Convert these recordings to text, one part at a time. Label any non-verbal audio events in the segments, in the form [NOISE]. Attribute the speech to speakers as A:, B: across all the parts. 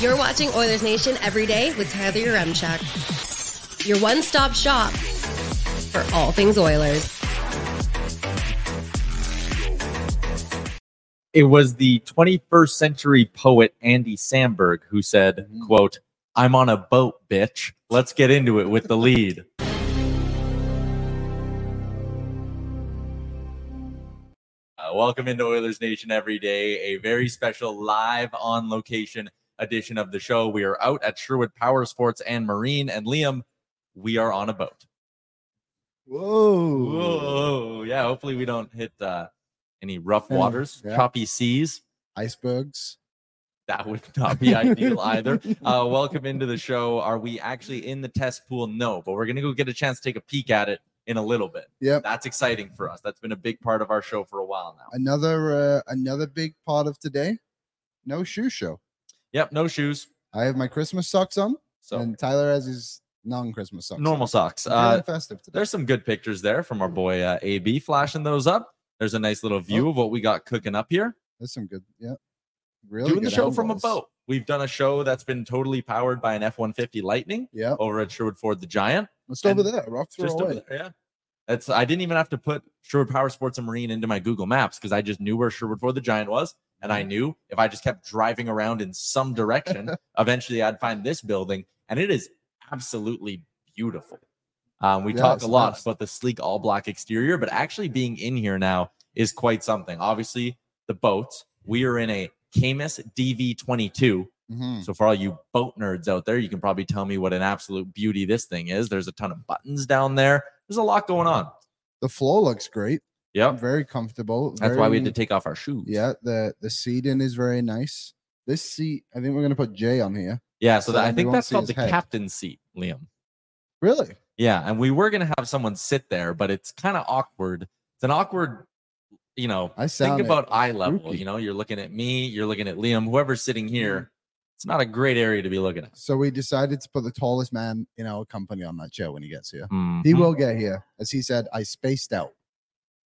A: You're watching Oilers Nation every day with Tyler Yaremchuk. Your one-stop shop for all things Oilers.
B: It was the 21st century poet Andy Samberg who said, quote, I'm on a boat, bitch. Let's get into it with the lead. Uh, welcome into Oilers Nation every day, a very special live on location edition of the show. We are out at Sherwood Power Sports and Marine, and Liam, we are on a boat.
C: Whoa.
B: Whoa, yeah. Hopefully, we don't hit uh, any rough waters,
C: yeah.
B: choppy seas.
C: Icebergs.
B: That would not be ideal [LAUGHS] either. Uh, welcome into the show. Are we actually in the test pool? No, but we're going to go get a chance to take a peek at it in a little bit.
C: Yeah,
B: That's exciting for us. That's been a big part of our show for a while now.
C: Another uh, another big part of today. No shoe show.
B: Yep, no shoes.
C: I have my Christmas socks on,
B: So
C: and Tyler has his non-Christmas socks.
B: normal
C: on.
B: socks. Uh,
C: festive today.
B: there's some good pictures there from our boy uh, AB flashing those up. There's a nice little view
C: Oh.
B: of what we got cooking up here.
C: There's some good. Yeah. Really
B: Doing the show from a boat. We've done a show that's been totally powered by an F-150 Lightning
C: Yeah.
B: over at Sherwood Ford the Giant.
C: Just over there. Rock throw
B: just
C: away.
B: over there, yeah. That's I didn't even have to put Sherwood Power Sports and Marine into my Google Maps because I just knew where Sherwood Ford the Giant was, and I knew if I just kept driving around in some direction, [LAUGHS] eventually I'd find this building, and it is absolutely beautiful. Um, we
C: Yeah,
B: talk a lot
C: nice.
B: about the sleek all black exterior, but actually being in here now is quite something. Obviously, the boats. We are in a Camus DV22.
C: Mhm.
B: So for all you boat nerds out there, you can probably tell me what an absolute beauty this thing is. There's a ton of buttons down there. There's a lot going on.
C: The floor looks great.
B: Yep.
C: Very comfortable.
B: That's why we had to take off our shoes.
C: Yeah. The the seating is very nice. This seat, I think we're gonna put Jay on here.
B: Yeah. So,
C: So
B: that, I think that's called the
C: head.
B: captain's seat, Liam.
C: Really?
B: Yeah. And we were gonna have someone sit there, but it's kind of awkward. It's an awkward, you know,
C: I
B: think about eye level. You know, you're looking at me, you're looking at Liam, whoever's sitting here. It's not a great area to be looking at.
C: So we decided to put the tallest man in our company on that chair when he gets here. He
B: Mhm.
C: will get here. As he said, I spaced out.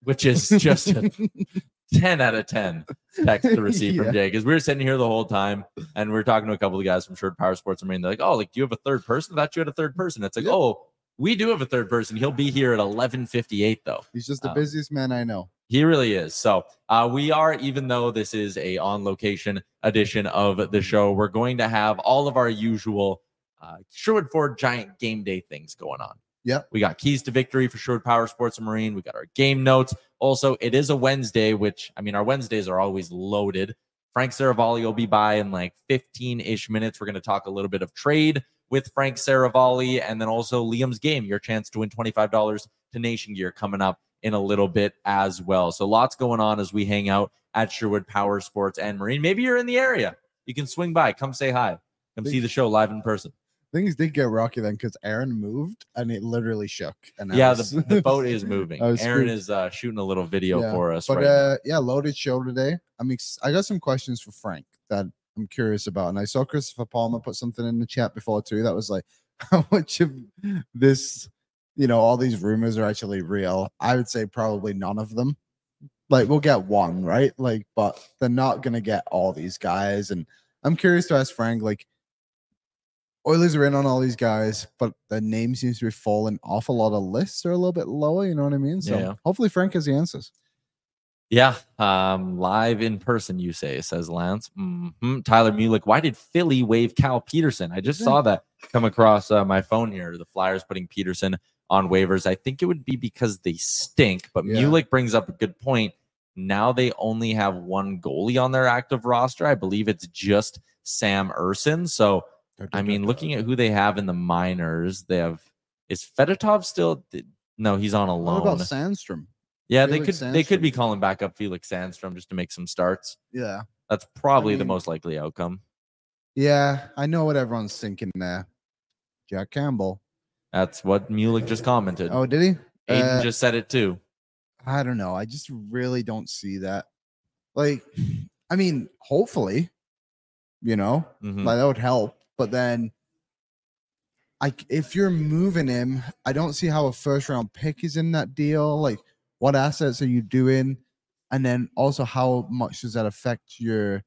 B: Which is just a [LAUGHS] 10 out of 10 text to receive
C: Yeah.
B: from Jay because we were sitting here the whole time and we are talking to a couple of guys from Sherwood Power Sports and Marine. They're like, oh, like, do you have a third person? I thought you had a third person. It's like,
C: Yeah.
B: oh, we do have a third person. He'll be here at 11:58 though.
C: He's just the
B: Um,
C: busiest man I know.
B: He really is. So uh, we are, even though this is a on location edition of the show, we're going to have all of our usual uh, Sherwood Ford Giant game day things going on.
C: Yep.
B: We got keys to victory for Sherwood Power Sports and Marine. We got our game notes. Also, it is a Wednesday, which I mean, our Wednesdays are always loaded. Frank Seravalli will be by in like 15 ish minutes. We're going to talk a little bit of trade with Frank Seravalli and then also Liam's game, your chance to win $25 to Nation Gear coming up in a little bit as well. So lots going on as we hang out at Sherwood Power Sports and Marine. Maybe you're in the area. You can swing by, come say hi, come see the show live in person.
C: Things did get rocky then because Aaron moved and it literally shook. And I
B: Yeah,
C: was-
B: the, the boat is [LAUGHS] moving. Aaron
C: spooked.
B: is uh, shooting a little video
C: Yeah,
B: for us
C: But
B: right
C: uh, yeah, loaded show today. I mean, I got some questions for Frank that I'm curious about, and I saw Christopher Palmer put something in the chat before too. That was like, [LAUGHS] how much of this, you know, all these rumors are actually real? I would say probably none of them. Like we'll get one, right? Like, but they're not gonna get all these guys. And I'm curious to ask Frank, like, Oilers are in on all these guys, but the name seems to be falling off a lot of lists. They're a little bit lower. You know what I mean? So
B: Yeah.
C: hopefully Frank has the answers.
B: Yeah, um, live in person, you say, says Lance. hmm Tyler Mulick, why did Philly waive Cal Petersen? I just saw that come across uh, my phone here. The Flyers putting Petersen on waivers. I think it would be because they stink, but
C: Yeah.
B: Mulick brings up a good point. Now they only have one goalie on their active roster. I believe it's just Sam Ersson. So, I mean, looking at who they have in the minors, they have is Fedotov still? No, he's on a loan.
C: What about Sandstrom?
B: Yeah, they could
C: Felix
B: they could be calling back up Felix Sandstrom just to make some starts.
C: Yeah.
B: That's probably the
C: mean-
B: most likely outcome.
C: Yeah. I know what everyone's thinking there. Jack Campbell.
B: That's what Mulick just commented.
C: Oh, did he?
B: Aiden
C: Uh,
B: just said it too.
C: I don't know. I just really don't see that. Like, I mean, hopefully, you know,
B: Mhm.
C: like that would help. But then, like, if you're moving him, I don't see how a first round pick is in that deal. Like, what assets are you doing? And then also, how much does that affect your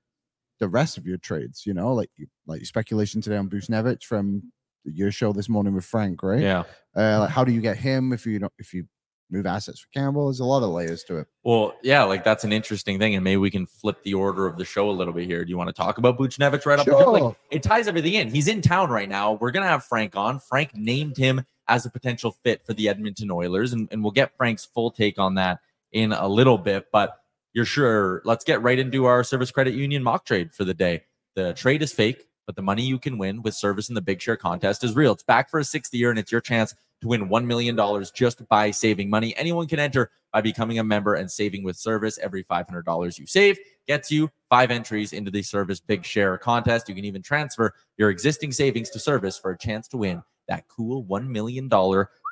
C: the rest of your trades? You know, like like speculation today on Buchnevich from your show this morning with Frank, right?
B: Yeah.
C: Uh, like, how do you get him if you don't if you move assets for Campbell? There's a lot of layers to it.
B: Well, yeah, like that's an interesting thing, and maybe we can flip the order of the show a little bit here. Do you want to talk about Buchnevich right up? the jump? Like, it ties everything in. He's in town right now. We're gonna have Frank on. Frank named him as a potential fit for the Edmonton Oilers, and, and we'll get Frank's full take on that in a little bit. But you're sure. Let's get right into our Service Credit Union mock trade for the day. The trade is fake, but the money you can win with service in the Big Share contest is real. It's back for a sixth year, and it's your chance to win $1 million just by saving money. Anyone can enter by becoming a member and saving with service. Every $500 you save gets you five entries into the Service Big Share contest. You can even transfer your existing savings to service for a chance to win that cool $1 million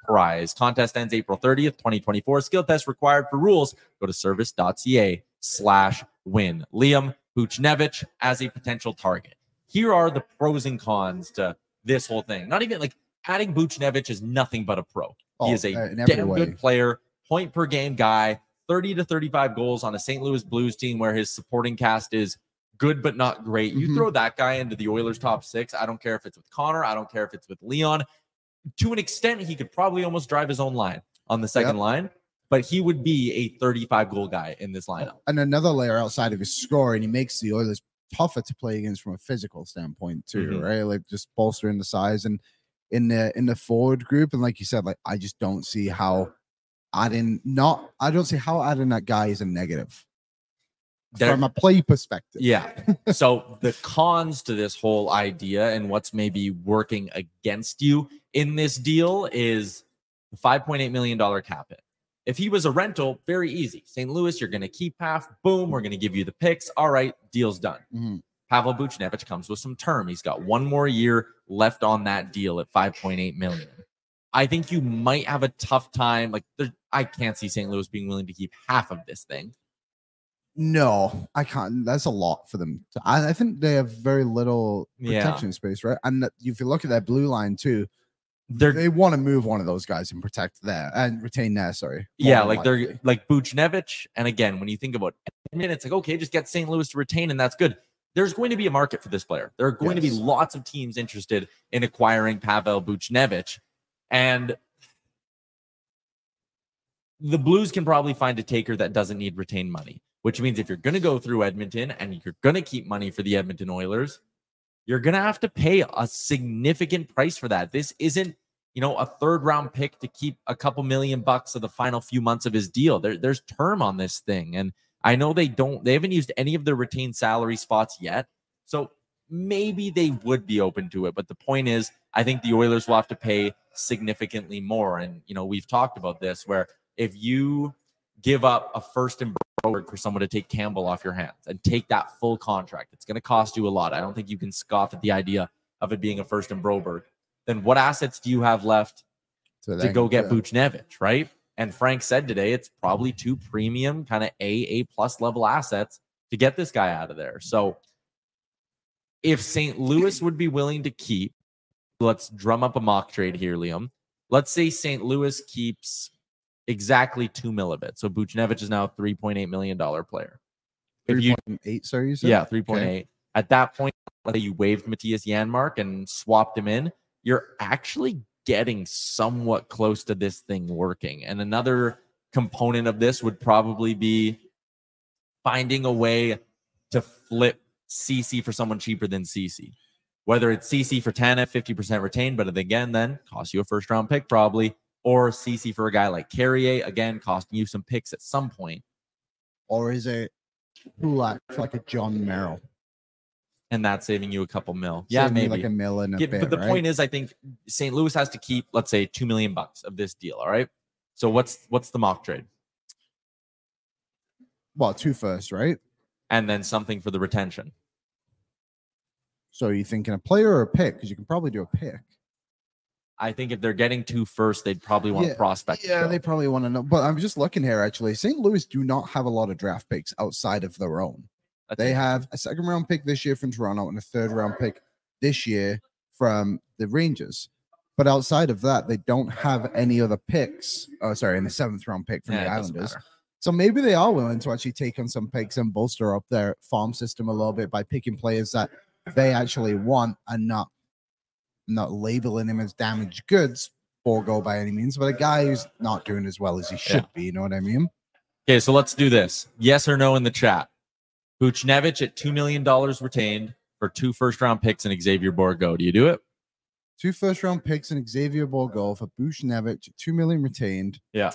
B: prize. Contest ends April 30th, 2024. Skill test required for rules. Go to service.ca slash win. Liam Buchnevich as a potential target. Here are the pros and cons to this whole thing. Not even like adding Buchnevich is nothing but a pro.
C: Oh,
B: he is a
C: uh,
B: damn
C: way.
B: good player, point per game guy, 30 to 35 goals on a St. Louis Blues team where his supporting cast is good but not great. You
C: Mhm.
B: throw that guy into the Oilers top six. I don't care if it's with Connor. I don't care if it's with Leon. To an extent, he could probably almost drive his own line on the second
C: Yep.
B: line, but he would be a 35 goal guy in this lineup.
C: And another layer outside of his score, and he makes the Oilers tougher to play against from a physical standpoint too,
B: Mhm.
C: right? Like just bolstering the size and in the in the forward group. And like you said, like I just don't see how adding not I don't see how adding that guy is a negative
B: There-
C: from a play perspective.
B: Yeah. [LAUGHS] so the cons to this whole idea and what's maybe working against you in this deal is the $5.8 million cap hit. If he was a rental, very easy. St. Louis, you're going to keep half. Boom, we're going to give you the picks. All right, deal's done.
C: Mhm.
B: Pavel Buchnevich comes with some term. He's got one more year left on that deal at 5.8 million. I think you might have a tough time. Like, there, I can't see St. Louis being willing to keep half of this thing.
C: No, I can't. That's a lot for them. I, I think they have very little
B: Yeah.
C: protection space, right? And if you look at that blue line too,
B: They're
C: they want to move one of those guys and protect there and retain there. Sorry.
B: Yeah, like they're like Buchnevich. And again, when you think about Edmonton, it's like, okay, just get St. Louis to retain, and that's good. There's going to be a market for this player. There are going to be lots of teams interested in acquiring Pavel Buchnevich. And the Blues can probably find a taker that doesn't need retained money, which means if you're going to go through Edmonton and you're going to keep money for the Edmonton Oilers, you're going to have to pay a significant price for that. This isn't you know, a third round pick to keep a couple million bucks of the final few months of his deal. There, there's term on this thing. And I know they don't, they haven't used any of their retained salary spots yet. So maybe they would be open to it. But the point is, I think the Oilers will have to pay significantly more. And, you know, we've talked about this where if you give up a first and Broberg for someone to take Campbell off your hands and take that full contract, it's going to cost you a lot. I don't think you can scoff at the idea of it being a first and Broberg. Then what assets do you have left
C: So
B: to go get
C: yeah.
B: Buchnevich, right? And Frank said today it's probably two premium kind of A A plus level assets to get this guy out of there. So if St. Louis would be willing to keep, let's drum up a mock trade here, Liam. Let's say St. Louis keeps exactly two mil of it. So Buchnevich is now a three point eight million dollar player. If you
C: 3.8, sorry, you said?
B: yeah, three point
C: Okay.
B: eight. At that point, let's say you waived Mattias Janmark and swapped him in, you're actually getting somewhat close to this thing working. And another component of this would probably be finding a way to flip CC for someone cheaper than CC. Whether it's CC for 10 at 50% retained, but again, then costs you a first round pick probably, or CC for a guy like Carrier, again, costing you some picks at some point.
C: Or is it for like a Jon Merrill?
B: And that's saving you a couple mil. Yeah, maybe.
C: like a mill and a
B: Yeah,
C: bit,
B: but the
C: right?
B: point is, I think St. Louis has to keep, let's say, two million bucks of this deal. All right. So what's what's the mock trade,
C: well, two first, right?
B: and then something for the retention.
C: So are you thinking a player or a pick? Because you can probably do a pick.
B: I think if they're getting two first, they'd probably want
C: Yeah,
B: a prospect.
C: Yeah, they probably want to know. But I'm just looking here. Actually, St. Louis do not have a lot of draft picks outside of their own.
B: That's
C: They
B: it.
C: have a second round pick this year from Toronto and a third round pick this year from the Rangers. But outside of that, they don't have any other picks. Oh, sorry, and the seventh round pick from
B: Yeah,
C: the Islanders. So maybe they are willing to actually take on some picks and bolster up their farm system a little bit by picking players that they actually want and not not labeling him as damaged goods or go by any means, but a guy who's not doing as well as he should be. You know what I mean?
B: Okay, so let's do this. Yes or no in the chat. Buchnevich at two million dollars retained for two first round picks and Xavier Bourgault. Do you do it?
C: Two first round picks and Xavier Bourgault for Buchnevich, two million retained.
B: Yeah.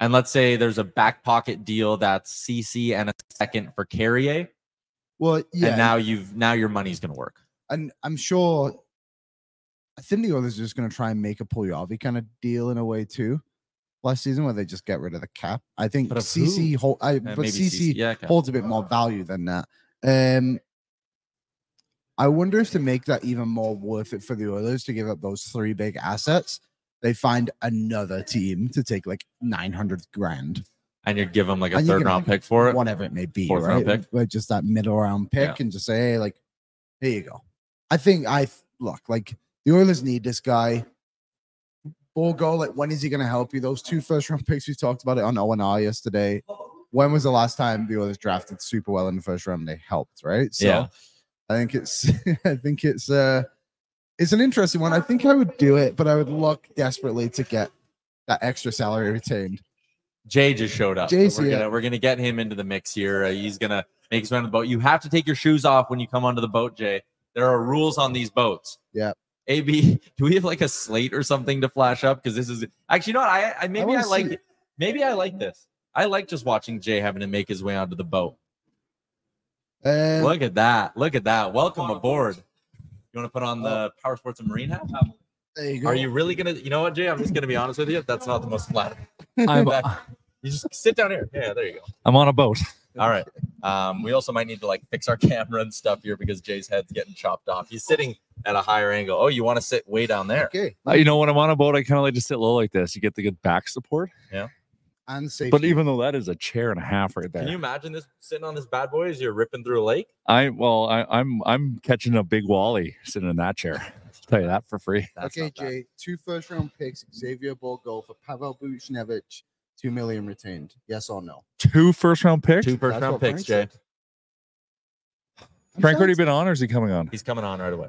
B: And let's say there's a back pocket deal that's CC and a second for Carrier.
C: Well, yeah,
B: And now you've now your money's gonna work.
C: and I'm sure. I think the others are just going to try and make a Puljujarvi kind of deal in a way too. Last season, where they just get rid of the cap. I think
B: But
C: CC hold, I,
B: Uh,
C: but
B: maybe
C: CC
B: Yeah,
C: holds a bit more value than that. Um, I wonder if to make that even more worth it for the Oilers to give up those three big assets, they find another team to take like nine hundred grand,
B: and you give them like a
C: And
B: third round pick for it.
C: whatever it may be,
B: Fourth round pick.
C: Just that middle round pick,
B: Yeah.
C: and just say, hey, like, here you go. I think I look like the Oilers need this guy. Bourgault, like, when is he going to help you? Those two first round [LAUGHS] picks, we talked about it on O and R yesterday. When was the last time the Oilers drafted super well in the first round? They helped, right? So
B: Yeah.
C: I think it's, [LAUGHS] I think it's, uh, it's an interesting one. I think I would do it, but I would look desperately to get that extra salary retained.
B: Jay just showed up. so
C: Jay's
B: we're gonna we're gonna get him into the mix here. Uh, he's gonna make his way on the boat. You have to take your shoes off when you come onto the boat, Jay. There are rules on these boats.
C: Yeah.
B: AB, do we have like a slate or something to flash up? Because this is actually, you know? I, I maybe I,
C: wanna
B: like it. Maybe I like this. I like just watching Jay having to make his way onto the boat.
C: Uh,
B: Look at that. Look at that. Welcome aboard. You want to put on the Power Sports and Marine hat?
C: there you go.
B: Are you really gonna? You know what, Jay? I'm just gonna be honest with you. That's not the most flattering. [LAUGHS]
D: I'm, [LAUGHS]
B: You just sit down here. Yeah, there you go.
D: I'm on a boat.
B: All right. Um, we also might need to like fix our [LAUGHS] camera and stuff here because Jay's head's getting chopped off. He's sitting at a higher angle. Oh, you want to sit way down there?
C: Okay.
D: Uh, you know, when I'm on a boat, I kind of like to sit low like this. You get the good back support. Yeah.
C: And safety.
D: But even though that is a chair and a half right there,
B: Can you imagine this sitting on this bad boy as you're ripping through a lake?
D: I well, I, I'm I'm catching a big wally sitting in that chair. I'll tell you that for free.
B: That's
C: okay,
B: not bad.
C: Jay, two first round picks, Xavier Bourgault for Pavel Buchnevich, two million retained. Yes or no?
D: Two first round picks.
B: Two first
C: That's
B: round
C: what
B: picks, Jay.
C: Frank I'm
D: Frank already
C: shocked.
D: been on, or is he coming on?
B: He's coming on right away.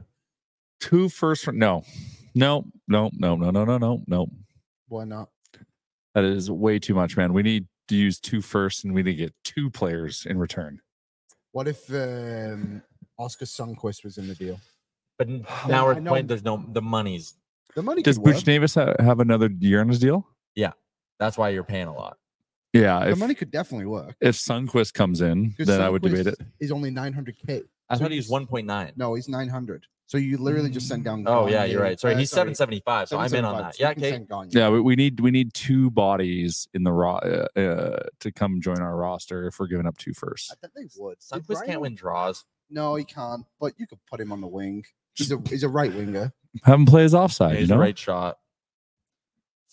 D: Two first. round- No, no, no, no, no, no, no, no, no.
C: Why not?
D: That is way too much, man. We need to use two first, and we need to get two players in return.
C: What if um, Oskar Sundqvist was in the deal?
B: But n- [SIGHS] now we're
C: I know-
B: point there's no the money's
C: The money
D: Does
C: could work.
D: Butch Davis ha- have another year on his deal?
B: That's why you're paying a lot.
D: Yeah.
C: the
D: If,
C: money could definitely work.
D: if Sundqvist comes in, then I would debate it.
C: Sundqvist Is only 900k.
B: I
C: So
B: thought he was
C: he's-
B: 1.9.
C: No, he's 900. So you literally just sent down.
B: Oh yeah, you're right. Sorry,
C: Uh,
B: he's 775. So I'm in on that.
C: so
B: Yeah,
C: can
B: okay.
C: send Gagne.
D: Yeah, we, we need we need two bodies in the raw uh, uh, to come join our roster if we're giving up two first.
C: I bet they would. Did
B: Sundqvist can't win draws.
C: No, he can't. But you could put him on the wing. He's a he's a right winger.
D: Have him play his
B: Yeah,
D: offside.
B: he's
D: you
B: the
D: know,
B: right shot.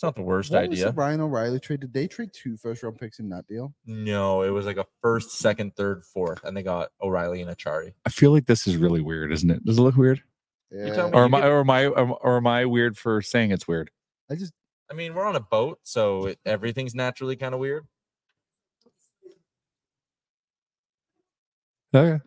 B: It's not the worst
C: What was the
B: idea.
C: Ryan O'Reilly trade? Did they trade two first round picks in that deal?
B: No, it was like a first, second, third, fourth, and they got O'Reilly and Acciari.
D: I feel like this is really weird, isn't it? Does it look weird,
C: Yeah.
D: or am I or am I or am I weird for saying it's weird?
C: I just
B: I mean, we're on a boat, so it, everything's naturally kind of weird.
D: Oh, okay,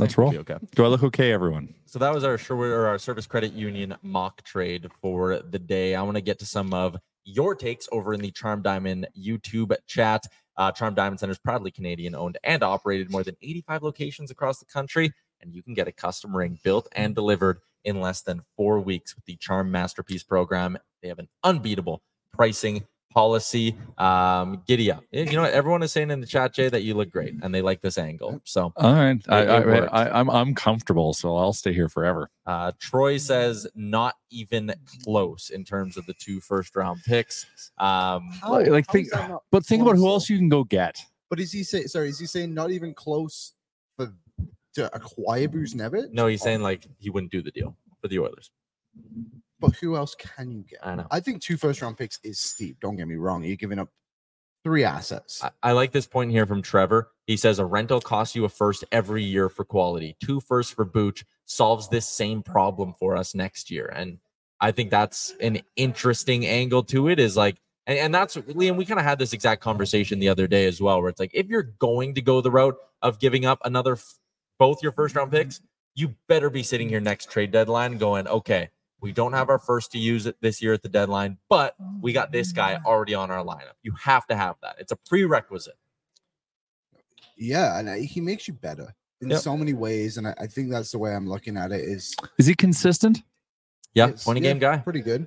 D: let's roll.
B: Okay.
D: Do I look okay, everyone?
B: So that was our or our Service Credit Union mock trade for the day. I want to get to some of your takes over in the Charm Diamond YouTube chat. Uh, Charm Diamond Center is proudly Canadian owned and operated more than 85 locations across the country, and you can get a custom ring built and delivered in less than four weeks with the Charm Masterpiece program. They have an unbeatable pricing policy. Um, giddy up. You know what? Everyone is saying in the chat, Jay, that you look great and they like this angle. So
D: All right, I,
B: It- it
D: I,
B: works.
D: I, I'm I'm comfortable, so I'll stay here forever.
B: Uh, Troy says not even close in terms of the two first round picks. Um,
D: Like- like
C: how
D: think-
C: is that not
D: But think about who else you can go get.
C: But is he saying? Sorry, is he saying not even close for to acquire Bruce Nevitt?
B: no, he's saying like he wouldn't do the deal for the Oilers.
C: But who else can you get?
B: I know.
C: I think two first round picks is steep. Don't get me wrong. You're giving up three assets.
B: I, I like this point here from Trevor. He says a rental costs you a first every year for quality. Two firsts for Booch solves this same problem for us next year. And I think that's an interesting angle to it is like, and, and that's Liam, we kind of had this exact conversation the other day as well, where it's like, if you're going to go the route of giving up another, both your first round picks, you better be sitting here next trade deadline going, okay, we don't have our first to use it this year at the deadline, but we got this guy already on our lineup. You have to have that. It's a prerequisite.
C: yeah, and I- he makes you better in
B: Yep.
C: so many ways. And I, I think that's the way I'm looking at it. Is
D: Is he consistent?
B: Yeah,
C: is-
B: 20
C: yeah,
B: game guy.
C: pretty good.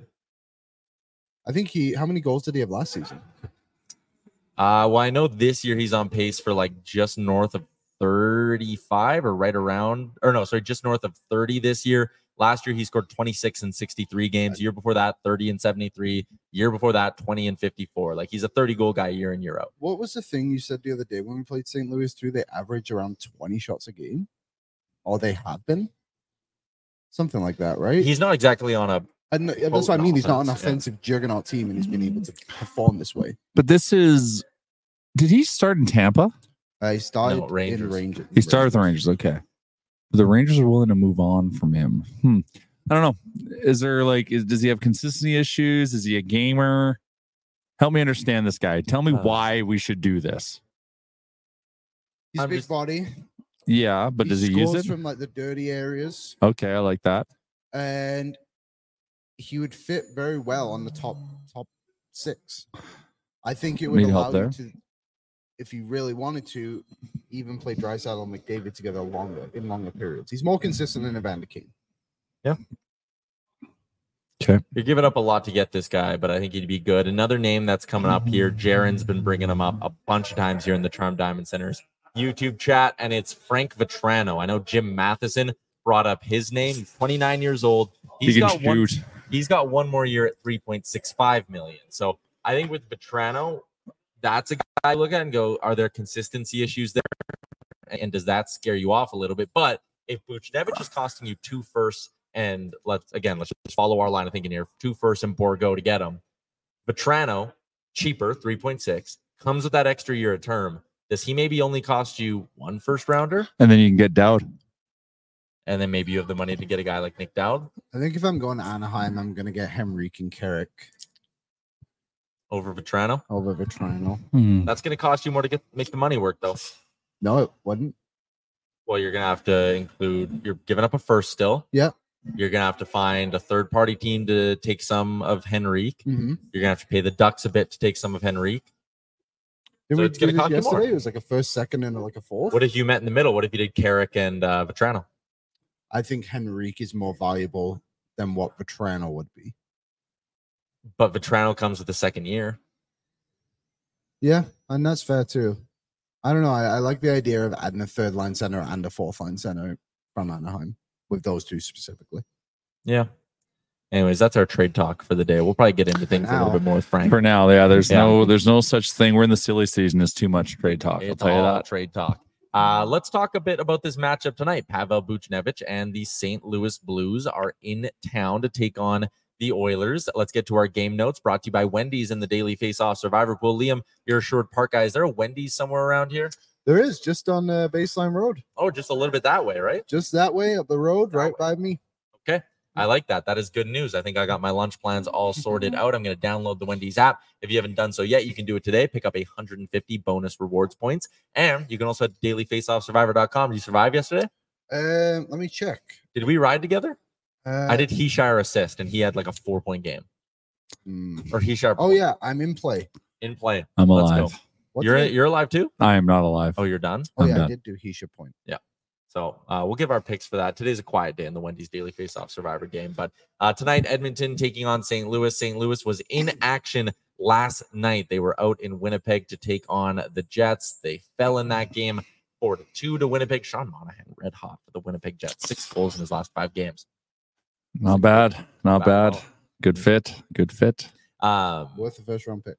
C: I think he. How many goals did he have last season?
B: Uh, well, I know this year he's on pace for like just north of 35 or right around, or no, sorry, just north of 30 this year. Last year he scored 26 and 63 games. Year before that, 30 and 73. Year before that, 20 and 54. Like he's a 30 goal guy year in year out.
C: What was the thing you said the other day when we played St. Louis too? They average around 20 shots a game, or they have been, something like that, right?
B: He's not exactly on a.
C: and that's what I
B: potent
C: mean. He's not an
B: offense, yeah.
C: offensive juggernaut team, and he's been able to perform this way.
D: But this is. Did he start in Tampa?
C: Uh, he started in
B: Rangers.
C: Rangers.
D: He started with the Rangers. Okay. The Rangers are willing to move on from him. Hmm. I don't know. Is there like, is, does he have consistency issues? Is he a gamer? Help me understand this guy. Tell me
B: Uh,
D: why we should do this.
C: He's
B: I'm
C: big
B: just-
C: body.
D: Yeah, but does he use
C: scores
D: it?
C: from like the dirty areas?
D: Okay, I like that.
C: and he would fit very well on the top top six. I think it would
D: Need
C: allow
D: help
C: you
D: there?
C: to, if he really wanted to, even play Draisaitl and McDavid together longer in longer periods. He's more consistent than Evander Kane. Yeah. Okay.
B: You're giving up a lot to get this guy, but I think he'd be good. Another name that's coming up here, Jaron's been bringing him up a bunch of times here in the Charm Diamond Center's YouTube chat, and it's Frank Vatrano. I know Jim Matheson brought up his name. He's 29 years old. He's
D: he can
B: got one.
D: shoot.
B: He's got one more year at 3.65 million. So I think with Vatrano, that's a guy I look at and go, are there consistency issues there? And does that scare you off a little bit? But if Buchnevich is costing you two firsts, and let's again, let's just follow our line of thinking here. Two firsts and Bourgault to get him. Vatrano, cheaper, 3.6, comes with that extra year of term. Does he maybe only cost you one first rounder?
D: And then you can get Dowd.
B: And then maybe you have the money to get a guy like Nick Dowd
C: I think if I'm going to Anaheim, I'm going to get Henrique and Carrick
B: over Vatrano?
C: over Vatrano.
D: Hmm.
B: That's going to cost you more to get make the money work, though.
C: No, it wouldn't.
B: Well, you're gonna have to include. You're giving up a first still.
C: Yep.
B: You're gonna have to find a third party team to take some of Henrique.
C: Mm-hmm.
B: You're gonna have to pay the Ducks a bit to take some of Henrique.
C: Did
B: So
C: we
B: it's gonna
C: do this
B: cost you more.
C: yesterday? It was like a first, second, and like a fourth.
B: What if you met in the middle? What if you did Carrick and uh, Vatrano?
C: I think Henrique is more valuable than what Vatrano would be.
B: But Vatrano comes with a second year.
C: Yeah, and that's fair too. I don't know. I, I like the idea of adding a third line center and a fourth line center from Anaheim with those two specifically.
B: Yeah. Anyways, that's our trade talk for the day. We'll probably get into things a little bit more with Frank.
D: For now, yeah, there's
B: Yeah.
D: no there's no such thing. We're in the silly season. It's too much trade talk. I'll
B: It's
D: tell you
B: all
D: that.
B: trade talk. Uh, let's talk a bit about this matchup tonight. Pavel Buchnevich and the St. Louis Blues are in town to take on the Oilers. Let's get to our game notes brought to you by Wendy's and the Daily Face Off Survivor Pool. Liam, you're a Sherwood Park guy. Is there a Wendy's somewhere around here?
C: There is just on uh, Baseline Road,
B: Oh, just a little bit that way, right?
C: just that way up the road,
B: That
C: right
B: way.
C: by me.
B: Okay. I like that. That is good news. I think I got my lunch plans all sorted [LAUGHS] out. I'm going to download the Wendy's app. If you haven't done so yet, you can do it today. Pick up 150 bonus rewards points. And you can also head to dailyfaceoffsurvivor.com. Did you survive yesterday?
C: Um, let me check.
B: Did we ride together?
C: Uh,
B: I did Hischier assist, and he had like a four point game.
C: hmm.
B: Or Hischier
C: Oh yeah, I'm in play.
B: in play.
D: I'm
B: Let's
D: alive.
B: go.
C: What
B: You're
C: did
B: you're alive too?
D: I am not alive.
B: Oh, you're done?
C: oh
D: I'm
C: yeah, I did do Hischier point. Yeah.
B: So uh, we'll give our picks for that. Today's a quiet day in the Wendy's Daily Faceoff Survivor game. But uh, tonight, Edmonton taking on St. Louis. St. Louis was in action last night. They were out in Winnipeg to take on the Jets. They fell in that game four to two to Winnipeg. Sean Monahan, red hot for the Winnipeg Jets. Six goals in his last five games.
D: Not bad. Not
B: Bad
D: bad. Good fit. Good fit.
B: Um,
C: Worth the first round pick.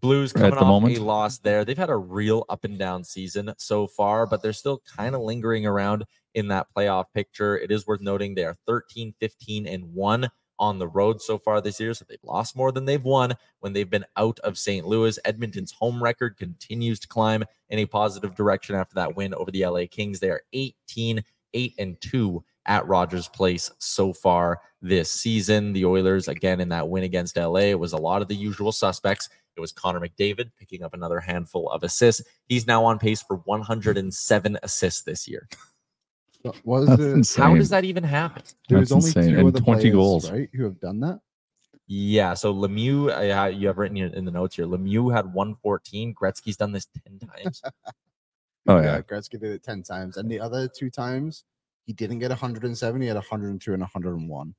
B: Blues
D: At
B: coming
D: the
B: off
D: moment.
B: a loss there. They've had a real up and down season so far, but they're still kind of lingering around in that playoff picture. It is worth noting they are 13, 15, and 1 on the road so far this year. So they've lost more than they've won when they've been out of St. Louis. Edmonton's home record continues to climb in a positive direction after that win over the LA Kings. They are 18, 8, and 2 at Rogers Place so far this season. The Oilers, again, in that win against LA, it was a lot of the usual suspects. It was Connor McDavid picking up another handful of assists. He's now on pace for 107 assists this year. [LAUGHS]
C: Was
D: That's
C: it?
D: insane.
B: How does that even happen?
C: There's only
D: insane.
C: two
D: And
C: other
D: 20
C: players,
D: goals.
C: right, who have done that.
B: Yeah, so Lemieux, uh, you have written in the notes here. Lemieux had 114. Gretzky's done this 10 times. [LAUGHS]
D: Oh yeah.
C: Gretzky did it ten times, and the other two times he didn't get 170. He had 102 and 101.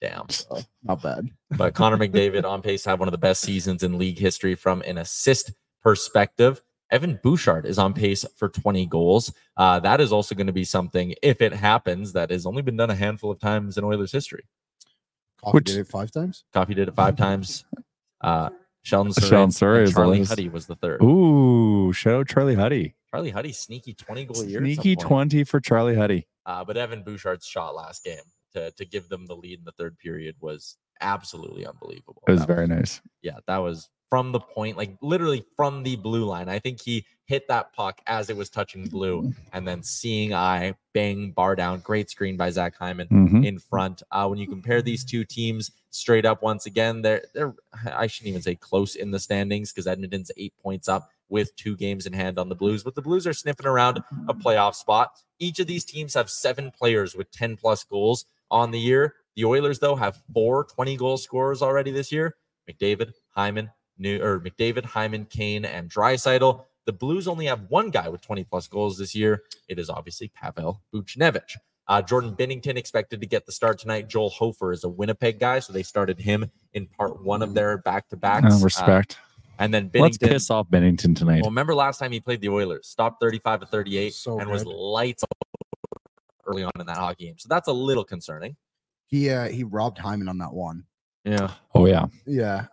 B: Damn.
C: So not bad. [LAUGHS]
B: But Connor McDavid on pace to have one of the best seasons in league history from an assist perspective. Evan Bouchard is on pace for 20 goals. Uh, that is also going to be something, if it happens, that has only been done a handful of times in Oilers history.
C: Coffey
D: Which-
C: did it five times.
B: Coffey did it five times. [LAUGHS] Uh, Sheldon Souray,
D: Sheldon Souray
B: and Charlie. Huddy was the third.
D: Ooh, shout out Charlie Huddy.
B: Charlie Huddy, sneaky 20 goal year.
D: Sneaky 20 for Charlie Huddy.
B: Uh, but Evan Bouchard's shot last game to, to give them the lead in the third period was absolutely unbelievable.
D: It was
B: That
D: very nice.
B: yeah, that was from the point, like literally from the blue line. I think he hit that puck as it was touching blue, and then seeing eye bang bar down. Great screen by Zach Hyman
D: Mhm.
B: in front. Uh, when you compare these two teams straight up, once again, they're they're I shouldn't even say close in the standings because Edmonton's eight points up with two games in hand on the Blues, but the Blues are sniffing around a playoff spot. Each of these teams have seven players with 10 plus goals on the year. The Oilers, though, have four 20 goal scorers already this year. McDavid, Hyman, New or McDavid, Hyman, Kane, and Draisaitl. The Blues only have one guy with 20 plus goals this year. It is obviously Pavel Buchnevich. Uh, Jordan Binnington expected to get the start tonight. Joel Hofer is a Winnipeg guy, so they started him in part one of their back to backs.
D: Uh, respect.
B: And then
D: Let's
B: Binnington.
D: piss off Binnington tonight.
B: Well, remember last time he played the Oilers, stopped 35 to 38,
C: So
B: and was
C: good.
B: lights early on in that hockey game. So that's a little concerning.
C: He uh, he robbed Hyman on that one.
B: Yeah.
D: Oh yeah.
C: Yeah,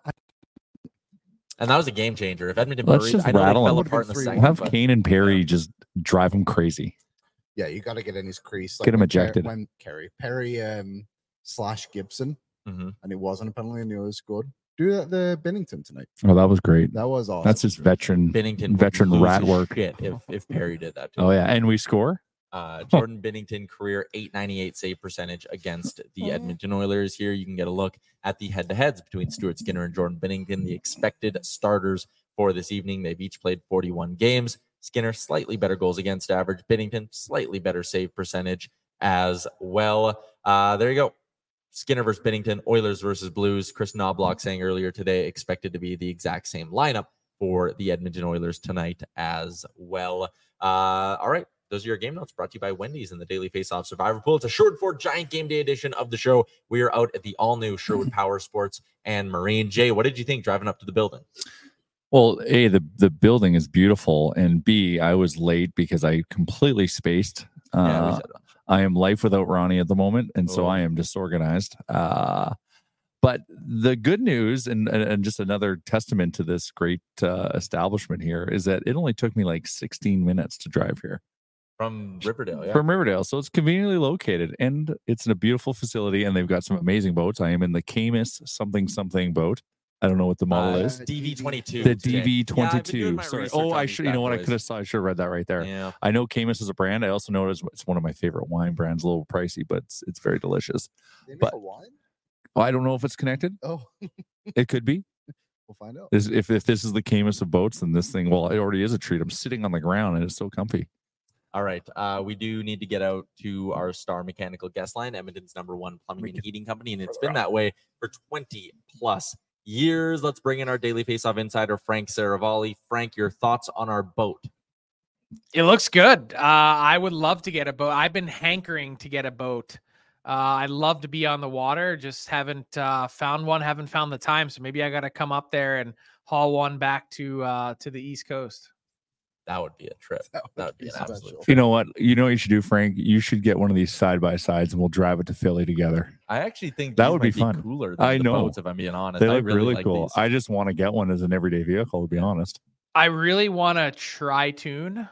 B: And that was a game changer. If Edmonton
D: Let's
B: buried,
D: just
B: I know they
D: rattle
B: fell apart in the
C: Three,
B: second.
D: Have
B: but-
D: Kane and Perry just drive him crazy.
C: yeah. You got to get in his crease.
D: Get him
C: when Car-
D: ejected.
C: when Corey Perry um, slash Gibson,
B: Mhm.
C: and it wasn't a penalty, and the Oilers scored. Do that the Binnington tonight.
D: Oh, that was great.
C: That was awesome.
D: That's just veteran.
B: Binnington
D: Veteran rat work.
B: Shit if if Perry did that. Too.
D: Oh yeah, and we score.
B: Uh, Jordan Binnington career 898 save percentage against the Edmonton Oilers. Here you can get a look at the head to heads between Stuart Skinner and Jordan Binnington, the expected starters for this evening. They've each played 41 games. Skinner slightly better goals against average. Binnington slightly better save percentage as well. Uh, there you go. Skinner versus Binnington, Oilers versus Blues. Kris Knoblauch saying earlier today expected to be the exact same lineup for the Edmonton Oilers tonight as well. Uh, all right, those are your game notes brought to you by Wendy's and the Daily Face Off Survivor Pool. It's a Sherwood Ford Giant game day edition of the show. We are out at the all new Sherwood [LAUGHS] Power Sports and Marine. Jay, what did you think driving up to the building?
D: Well, A, the, the building is beautiful. And B, I was late because I completely spaced. Uh,
B: said-
D: I am life without Ronnie at the moment. And so
B: Oh.
D: I am disorganized. Uh, but the good news, and, and and just another testament to this great uh, establishment here, is that it only took me like 16 minutes to drive here.
B: from Riverdale. Yeah.
D: from Riverdale. So it's conveniently located and it's in a beautiful facility and they've got some amazing boats. I am in the Camus something something boat. I don't know what the model
B: Uh,
D: is.
B: DV22.
D: The
B: today.
D: DV
B: Yeah,
D: twenty
B: I've been doing
D: two.
B: my
D: Sorry. Oh, I should. You know what? I could have saw. I should have read that right there.
B: Yeah.
D: I know Camus is a brand. I also know it's, it's one of my favorite wine brands. A little pricey, but it's, it's very delicious.
C: They make
D: But-
C: a wine?
D: Well, I don't know if it's connected.
C: Oh,
D: It could be. [LAUGHS]
C: we'll find out.
D: This, if if this is the Camus of boats, then this thing, well, it already is a treat. I'm sitting on the ground and it's so comfy.
B: All right. Uh, we do need to get out to our star mechanical guest line, Edmonton's number one plumbing and heating company. And it's been that way for 20 plus years. Let's bring in our daily face off insider, Frank Seravalli. Frank, your thoughts on our boat?
E: It looks good. Uh, I would love to get a boat. I've been hankering to get a boat. Uh, I'd love to be on the water. Just haven't uh, found one. Haven't found the time. So maybe I got to come up there and haul one back to uh, to the East Coast.
B: That would be a trip.
C: That
B: That would be an
C: special.
B: absolute
D: You know what? You know what you should do, Frank? You should get one of these side by sides and we'll drive it to Philly together.
B: I actually think
D: That
B: these
D: would be
B: might
D: fun.
B: cooler than
D: I
B: the
D: know.
B: boats, if I'm being honest.
D: They
B: I
D: look really,
B: like
D: cool.
B: these.
D: I just want to get one as an everyday vehicle, to be honest.
E: I really want to try tune.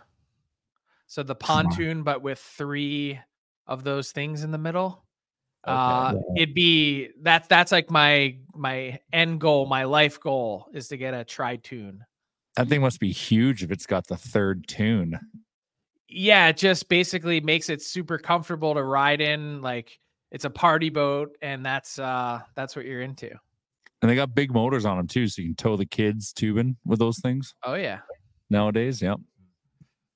E: So the pontoon, but with three of those things in the middle.
B: Okay.
E: Uh, it'd be that's that's like my my end goal, my life goal is to get a tri tune.
D: That thing must be huge if it's got the third tune.
E: yeah, it just basically makes it super comfortable to ride in. Like it's a party boat, and that's uh that's what you're into.
D: And they got big motors on them too, so you can tow the kids tubing with those things
E: Oh yeah.
D: nowadays. Yep.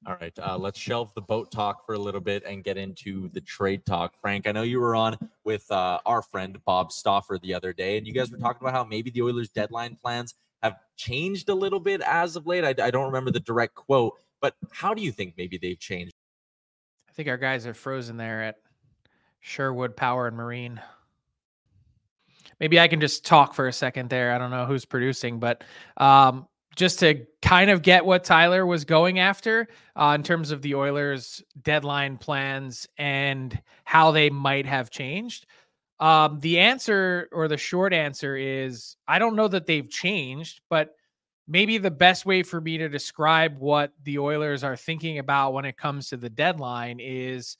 B: All right, uh, let's shelve the boat talk for a little bit and get into the trade talk. Frank, I know you were on with uh, our friend Bob Stauffer the other day, and you guys were talking about how maybe the Oilers' deadline plans have changed a little bit as of late. I, I don't remember the direct quote, but how do you think maybe they've changed?
E: I think our guys are frozen there at Sherwood Power and Marine. Maybe I can just talk for a second there. I don't know who's producing, but um, just to kind of get what Tyler was going after uh, in terms of the Oilers' deadline plans and how they might have changed. Um, the answer or the short answer is I don't know that they've changed, but maybe the best way for me to describe what the Oilers are thinking about when it comes to the deadline is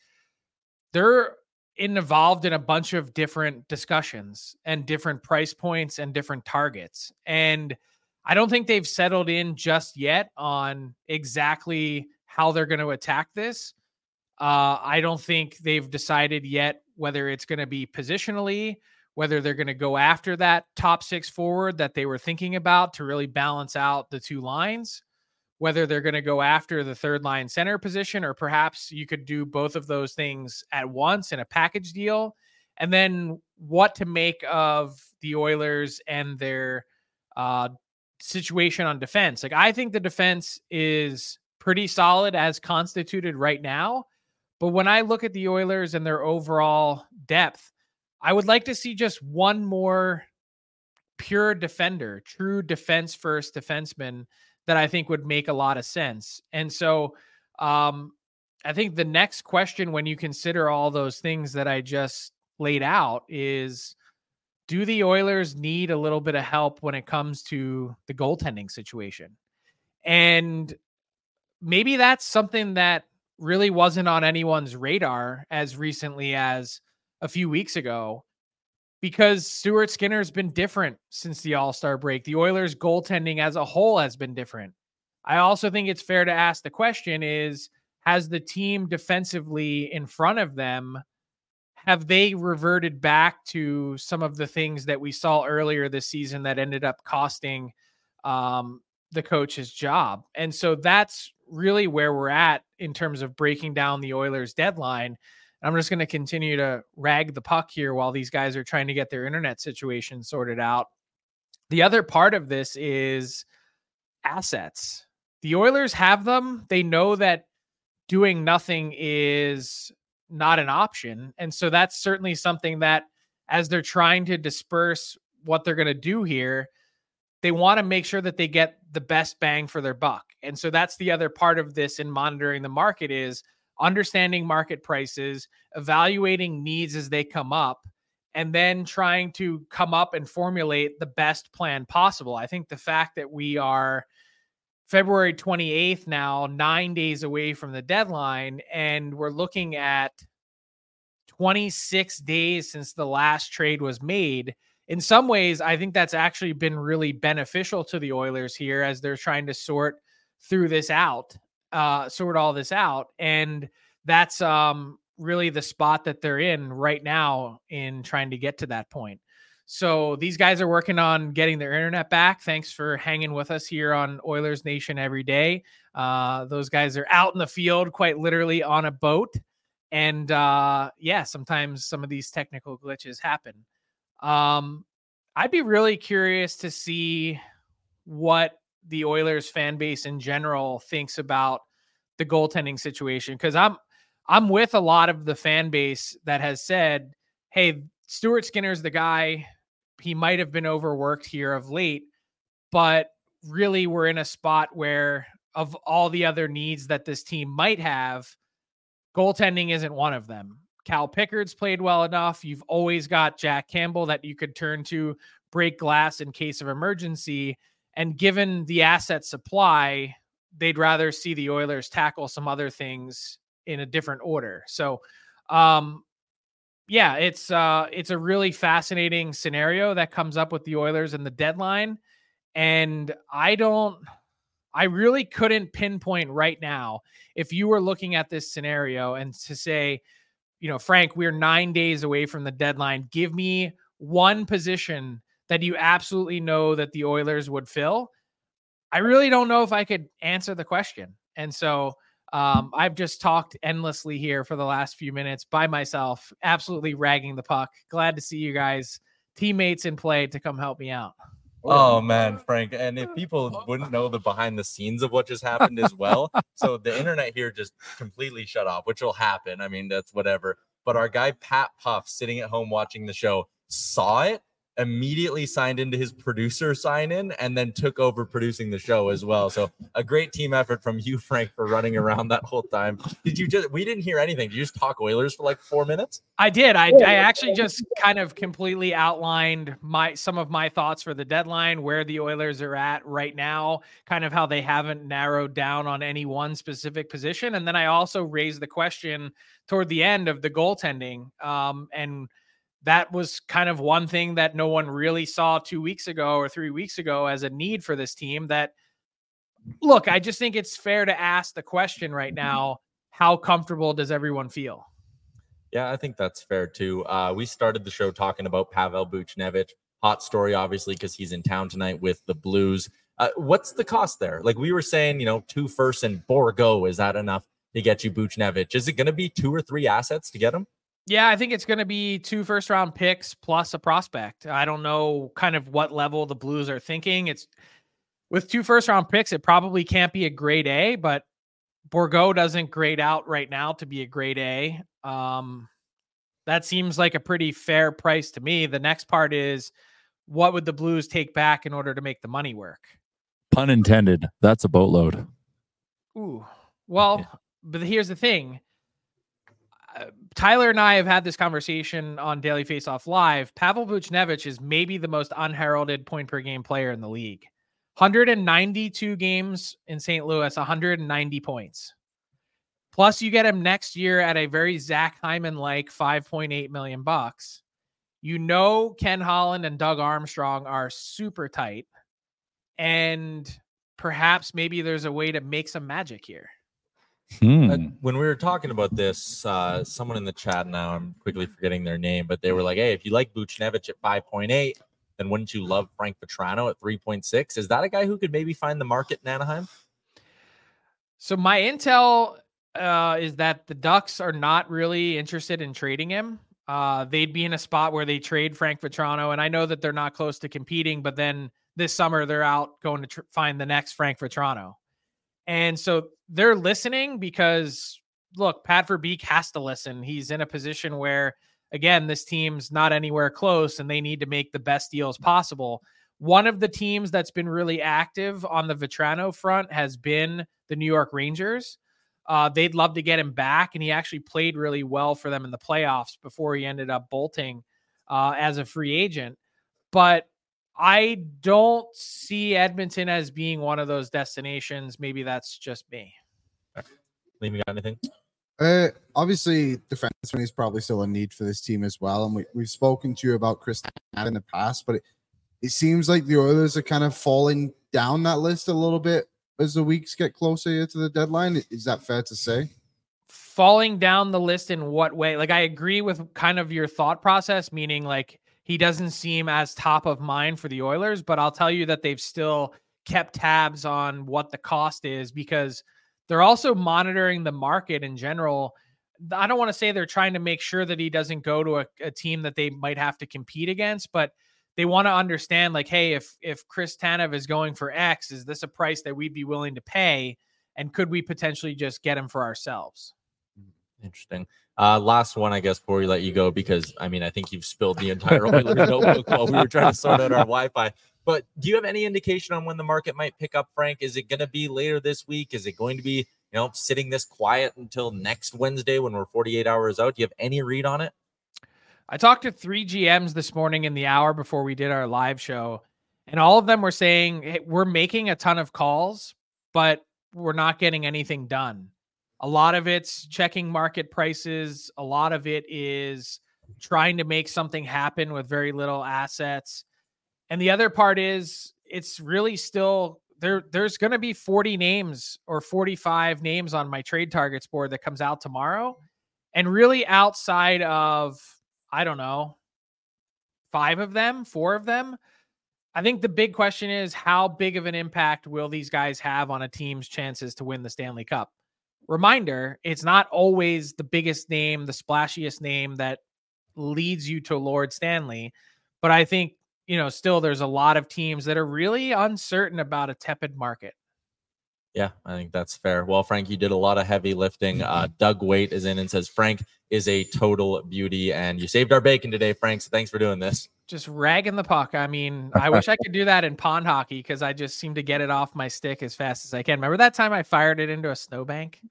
E: they're involved in a bunch of different discussions and different price points and different targets. And I don't think they've settled in just yet on exactly how they're going to attack this. Uh, I don't think they've decided yet whether it's going to be positionally, whether they're going to go after that top six forward that they were thinking about to really balance out the two lines, whether they're going to go after the third line center position, or perhaps you could do both of those things at once in a package deal. And then what to make of the Oilers and their uh, situation on defense. Like, I think the defense is pretty solid as constituted right now. But when I look at the Oilers and their overall depth, I would like to see just one more pure defender, true defense first defenseman that I think would make a lot of sense. And so um, I think the next question when you consider all those things that I just laid out is do the Oilers need a little bit of help when it comes to the goaltending situation? And maybe that's something that really wasn't on anyone's radar as recently as a few weeks ago because Stuart Skinner's been different since the All Star break. The Oilers' goaltending as a whole has been different. I also think it's fair to ask the question is has the team defensively in front of them have they reverted back to some of the things that we saw earlier this season that ended up costing um, the coach's job? And so that's really where we're at in terms of breaking down the Oilers' deadline. I'm just going to continue to rag the puck here while these guys are trying to get their internet situation sorted out. The other part of this is assets. The Oilers have them. They know that doing nothing is not an option. And so that's certainly something that as they're trying to disperse what they're going to do here, they want to make sure that they get the best bang for their buck. And so that's the other part of this in monitoring the market is understanding market prices, evaluating needs as they come up, and then trying to come up and formulate the best plan possible. I think the fact that we are February 28th now, nine days away from the deadline, and we're looking at 26 days since the last trade was made. In some ways, I think that's actually been really beneficial to the Oilers here as they're trying to sort through this out, uh, sort all this out. And that's um, really the spot that they're in right now in trying to get to that point. So these guys are working on getting their internet back. Thanks for hanging with us here on Oilers Nation every day. Uh, those guys are out in the field, quite literally on a boat. And uh, yeah, sometimes some of these technical glitches happen. Um, I'd be really curious to see what the Oilers fan base in general thinks about the goaltending situation because I'm I'm with a lot of the fan base that has said, "Hey, Stuart Skinner's the guy he might have been overworked here of late, but really we're in a spot where of all the other needs that this team might have, goaltending isn't one of them. Cal Pickard's played well enough. You've always got Jack Campbell that you could turn to break glass in case of emergency. And given the asset supply, they'd rather see the Oilers tackle some other things in a different order. So, um, yeah, it's uh it's a really fascinating scenario that comes up with the Oilers and the deadline. And I don't I really couldn't pinpoint right now if you were looking at this scenario and to say, you know, Frank, we're 9 days away from the deadline. Give me one position that you absolutely know that the Oilers would fill. I really don't know if I could answer the question. And so um, I've just talked endlessly here for the last few minutes by myself, absolutely ragging the puck. Glad to see you guys, teammates in play, to come help me out.
B: Oh, oh man, Frank. And if [LAUGHS] people wouldn't know the behind the scenes of what just happened as well. so the internet here just completely shut off, which will happen. I mean, that's whatever. But our guy Pat Puff sitting at home watching the show saw it immediately signed into his producer sign in and then took over producing the show as well. So a great team effort from you, Frank, for running around that whole time. Did you just we didn't hear anything? Did you just talk Oilers for like four minutes?
E: I did. I, I actually just kind of completely outlined my some of my thoughts for the deadline, where the Oilers are at right now, kind of how they haven't narrowed down on any one specific position. And then I also raised the question toward the end of the goaltending. Um, and that was kind of one thing that no one really saw two weeks ago or three weeks ago as a need for this team. That look, I just think it's fair to ask the question right mm-hmm. now how comfortable does everyone feel?
B: Yeah, I think that's fair too. Uh, we started the show talking about Pavel Buchnevich. Hot story, obviously, because he's in town tonight with the Blues. Uh, what's the cost there? Like we were saying, you know, two firsts and Bourgault, is that enough to get you Buchnevich? Is it going to be two or three assets to get him?
E: Yeah, I think it's going to be two first round picks plus a prospect. I don't know kind of what level the Blues are thinking. It's with two first round picks, it probably can't be a grade A, but Bourgault doesn't grade out right now to be a grade A. Um, that seems like a pretty fair price to me. The next part is what would the Blues take back in order to make the money work?
D: Pun intended. That's a boatload.
E: Ooh. Well, yeah. but here's the thing Tyler and I have had this conversation on Daily Faceoff Live. Pavel Buchnevich is maybe the most unheralded point per game player in the league. 192 games in St. Louis, 190 points. Plus, you get him next year at a very Zach Hyman like 5.8 million bucks. You know, Ken Holland and Doug Armstrong are super tight, and perhaps maybe there's a way to make some magic here.
B: Hmm. Uh, when we were talking about this, uh, someone in the chat now, I'm quickly forgetting their name, but they were like, hey, if you like Buchnevich at 5.8, then wouldn't you love Frank Vatrano at 3.6? Is that a guy who could maybe find the market in Anaheim?
E: So my intel uh, is that the Ducks are not really interested in trading him. Uh, they'd be in a spot where they trade Frank Vatrano, and I know that they're not close to competing, but then this summer they're out going to tr- find the next Frank Vatrano. And so they're listening because look, Pat Verbeek has to listen. He's in a position where again, this team's not anywhere close and they need to make the best deals possible. One of the teams that's been really active on the Vatrano front has been the New York Rangers. Uh, they'd love to get him back, and he actually played really well for them in the playoffs before he ended up bolting uh, as a free agent. But I don't see Edmonton as being one of those destinations. Maybe that's just me.
B: Liam, you got anything?
C: Uh, obviously, defenseman is probably still a need for this team as well. And we, we've spoken to you about Chris in the past, but it, it seems like the Oilers are kind of falling down that list a little bit as the weeks get closer to the deadline. Is that fair to say?
E: Falling down the list in what way? Like, I agree with kind of your thought process, meaning like he doesn't seem as top of mind for the Oilers, but I'll tell you that they've still kept tabs on what the cost is because – they're also monitoring the market in general. I don't want to say they're trying to make sure that he doesn't go to a, a team that they might have to compete against, but they want to understand like, hey, if if Chris Tanev is going for X, is this a price that we'd be willing to pay? And could we potentially just get him for ourselves?
B: Hmm, interesting. Uh, last one, I guess, before we let you go, because I mean, I think you've spilled the entire notebook while we were trying to sort out our Wi-Fi. But do you have any indication on when the market might pick up, Frank? Is it going to be later this week? Is it going to be, you know, sitting this quiet until next Wednesday when we're 48 hours out? Do you have any read on it?
E: I talked to three GMs this morning in the hour before we did our live show, and all of them were saying hey, we're making a ton of calls, but we're not getting anything done. A lot of it's checking market prices, a lot of it is trying to make something happen with very little assets. And the other part is it's really still there there's going to be 40 names or 45 names on my trade targets board that comes out tomorrow. And really outside of I don't know, 5 of them, 4 of them, I think the big question is how big of an impact will these guys have on a team's chances to win the Stanley Cup? Reminder, it's not always the biggest name, the splashiest name that leads you to Lord Stanley, but I think you know, still there's a lot of teams that are really uncertain about a tepid market.
B: Yeah, I think that's fair. Well, Frank, you did a lot of heavy lifting. Uh, Doug Waite is in and says Frank is a total beauty, and you saved our bacon today, Frank. So thanks for doing this.
E: Just ragging the puck. I mean, I wish I could do that in pond hockey because I just seem to get it off my stick as fast as I can. Remember that time I fired it into a snowbank?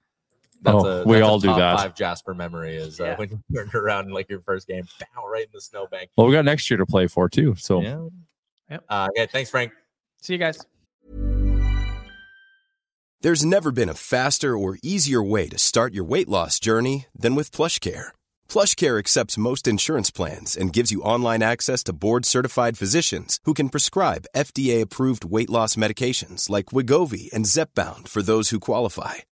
B: That's
D: Oh,
B: a,
D: we
B: that's a
D: all do that.
B: Five Jasper memory is uh,
E: Yeah.
B: when you [LAUGHS] turned around in like your first game, bow right in the snowbank.
D: Well, we got next year to play for too. So
B: Yeah.
E: Yep.
B: Uh, yeah. Thanks, Frank.
E: See you guys.
F: There's never been a faster or easier way to start your weight loss journey than with PlushCare. PlushCare accepts most insurance plans and gives you online access to board-certified physicians who can prescribe FDA-approved weight loss medications like Wegovy and Zepbound for those who qualify.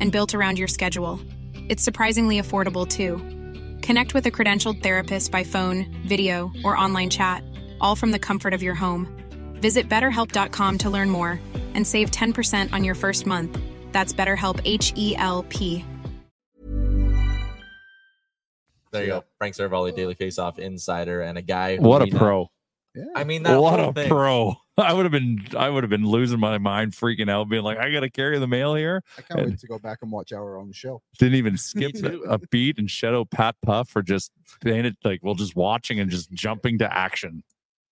G: and built around your schedule. It's surprisingly affordable too. Connect with a credentialed therapist by phone, video, or online chat, all from the comfort of your home. Visit betterhelp.com to learn more and save 10% on your first month. That's BetterHelp H E L P.
B: There you go. Frank Seravalli, Daily Faceoff Insider, and a guy. who
D: what a
B: we know-
D: pro!
B: I mean, that
D: What
B: whole
D: a
B: thing.
D: pro! [LAUGHS] I would have been, I would have been losing my mind, freaking out, being like, I got to carry the mail here.
C: I can't
D: And
C: wait to go back and watch our own show.
D: didn't even skip [LAUGHS] a beat and shadow Pat Puff for just painted like well, just watching and just jumping to action.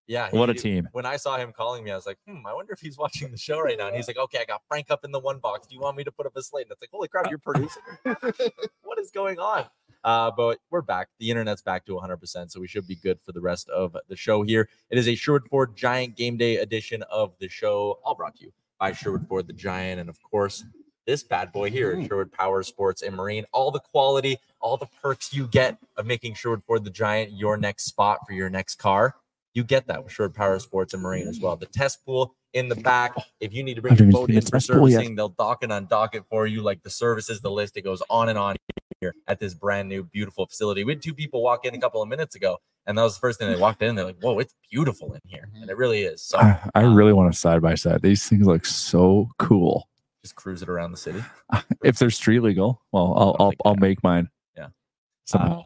B: Yeah.
D: What a team.
B: When I saw him calling me, I was like, hmm, I wonder if he's watching the show right now. And he's like, okay, I got Frank up in the one box. Do you want me to put up a slate? And it's like, holy crap, you're [LAUGHS] producing. what is going on? Uh, but we're back. The internet's back to 100%. So we should be good for the rest of the show here. It is a Sherwood Ford Giant Game Day edition of the show, all brought to you by Sherwood Ford the Giant. And of course, this bad boy here, at Sherwood Power Sports and Marine. All the quality, all the perks you get of making Sherwood Ford the Giant your next spot for your next car. You get that with Sherwood Power Sports and Marine as well. The test pool in the back. If you need to bring your boat in for
D: test pool yet.
B: servicing, they'll dock and undock it for you. Like the services, the list, it goes on and on here at this brand new, beautiful facility. We had two people walk in a couple of minutes ago, and that was the first thing they walked in. They're like, "Whoa, it's beautiful in here," and it mm-hmm. really is. So
D: I, I um, really want a side by side. These things look so cool.
B: just cruise it around the city. [LAUGHS]
D: If they're street legal, well, I'll I'll, I'll make mine.
B: Yeah.
D: Somehow.
B: Um,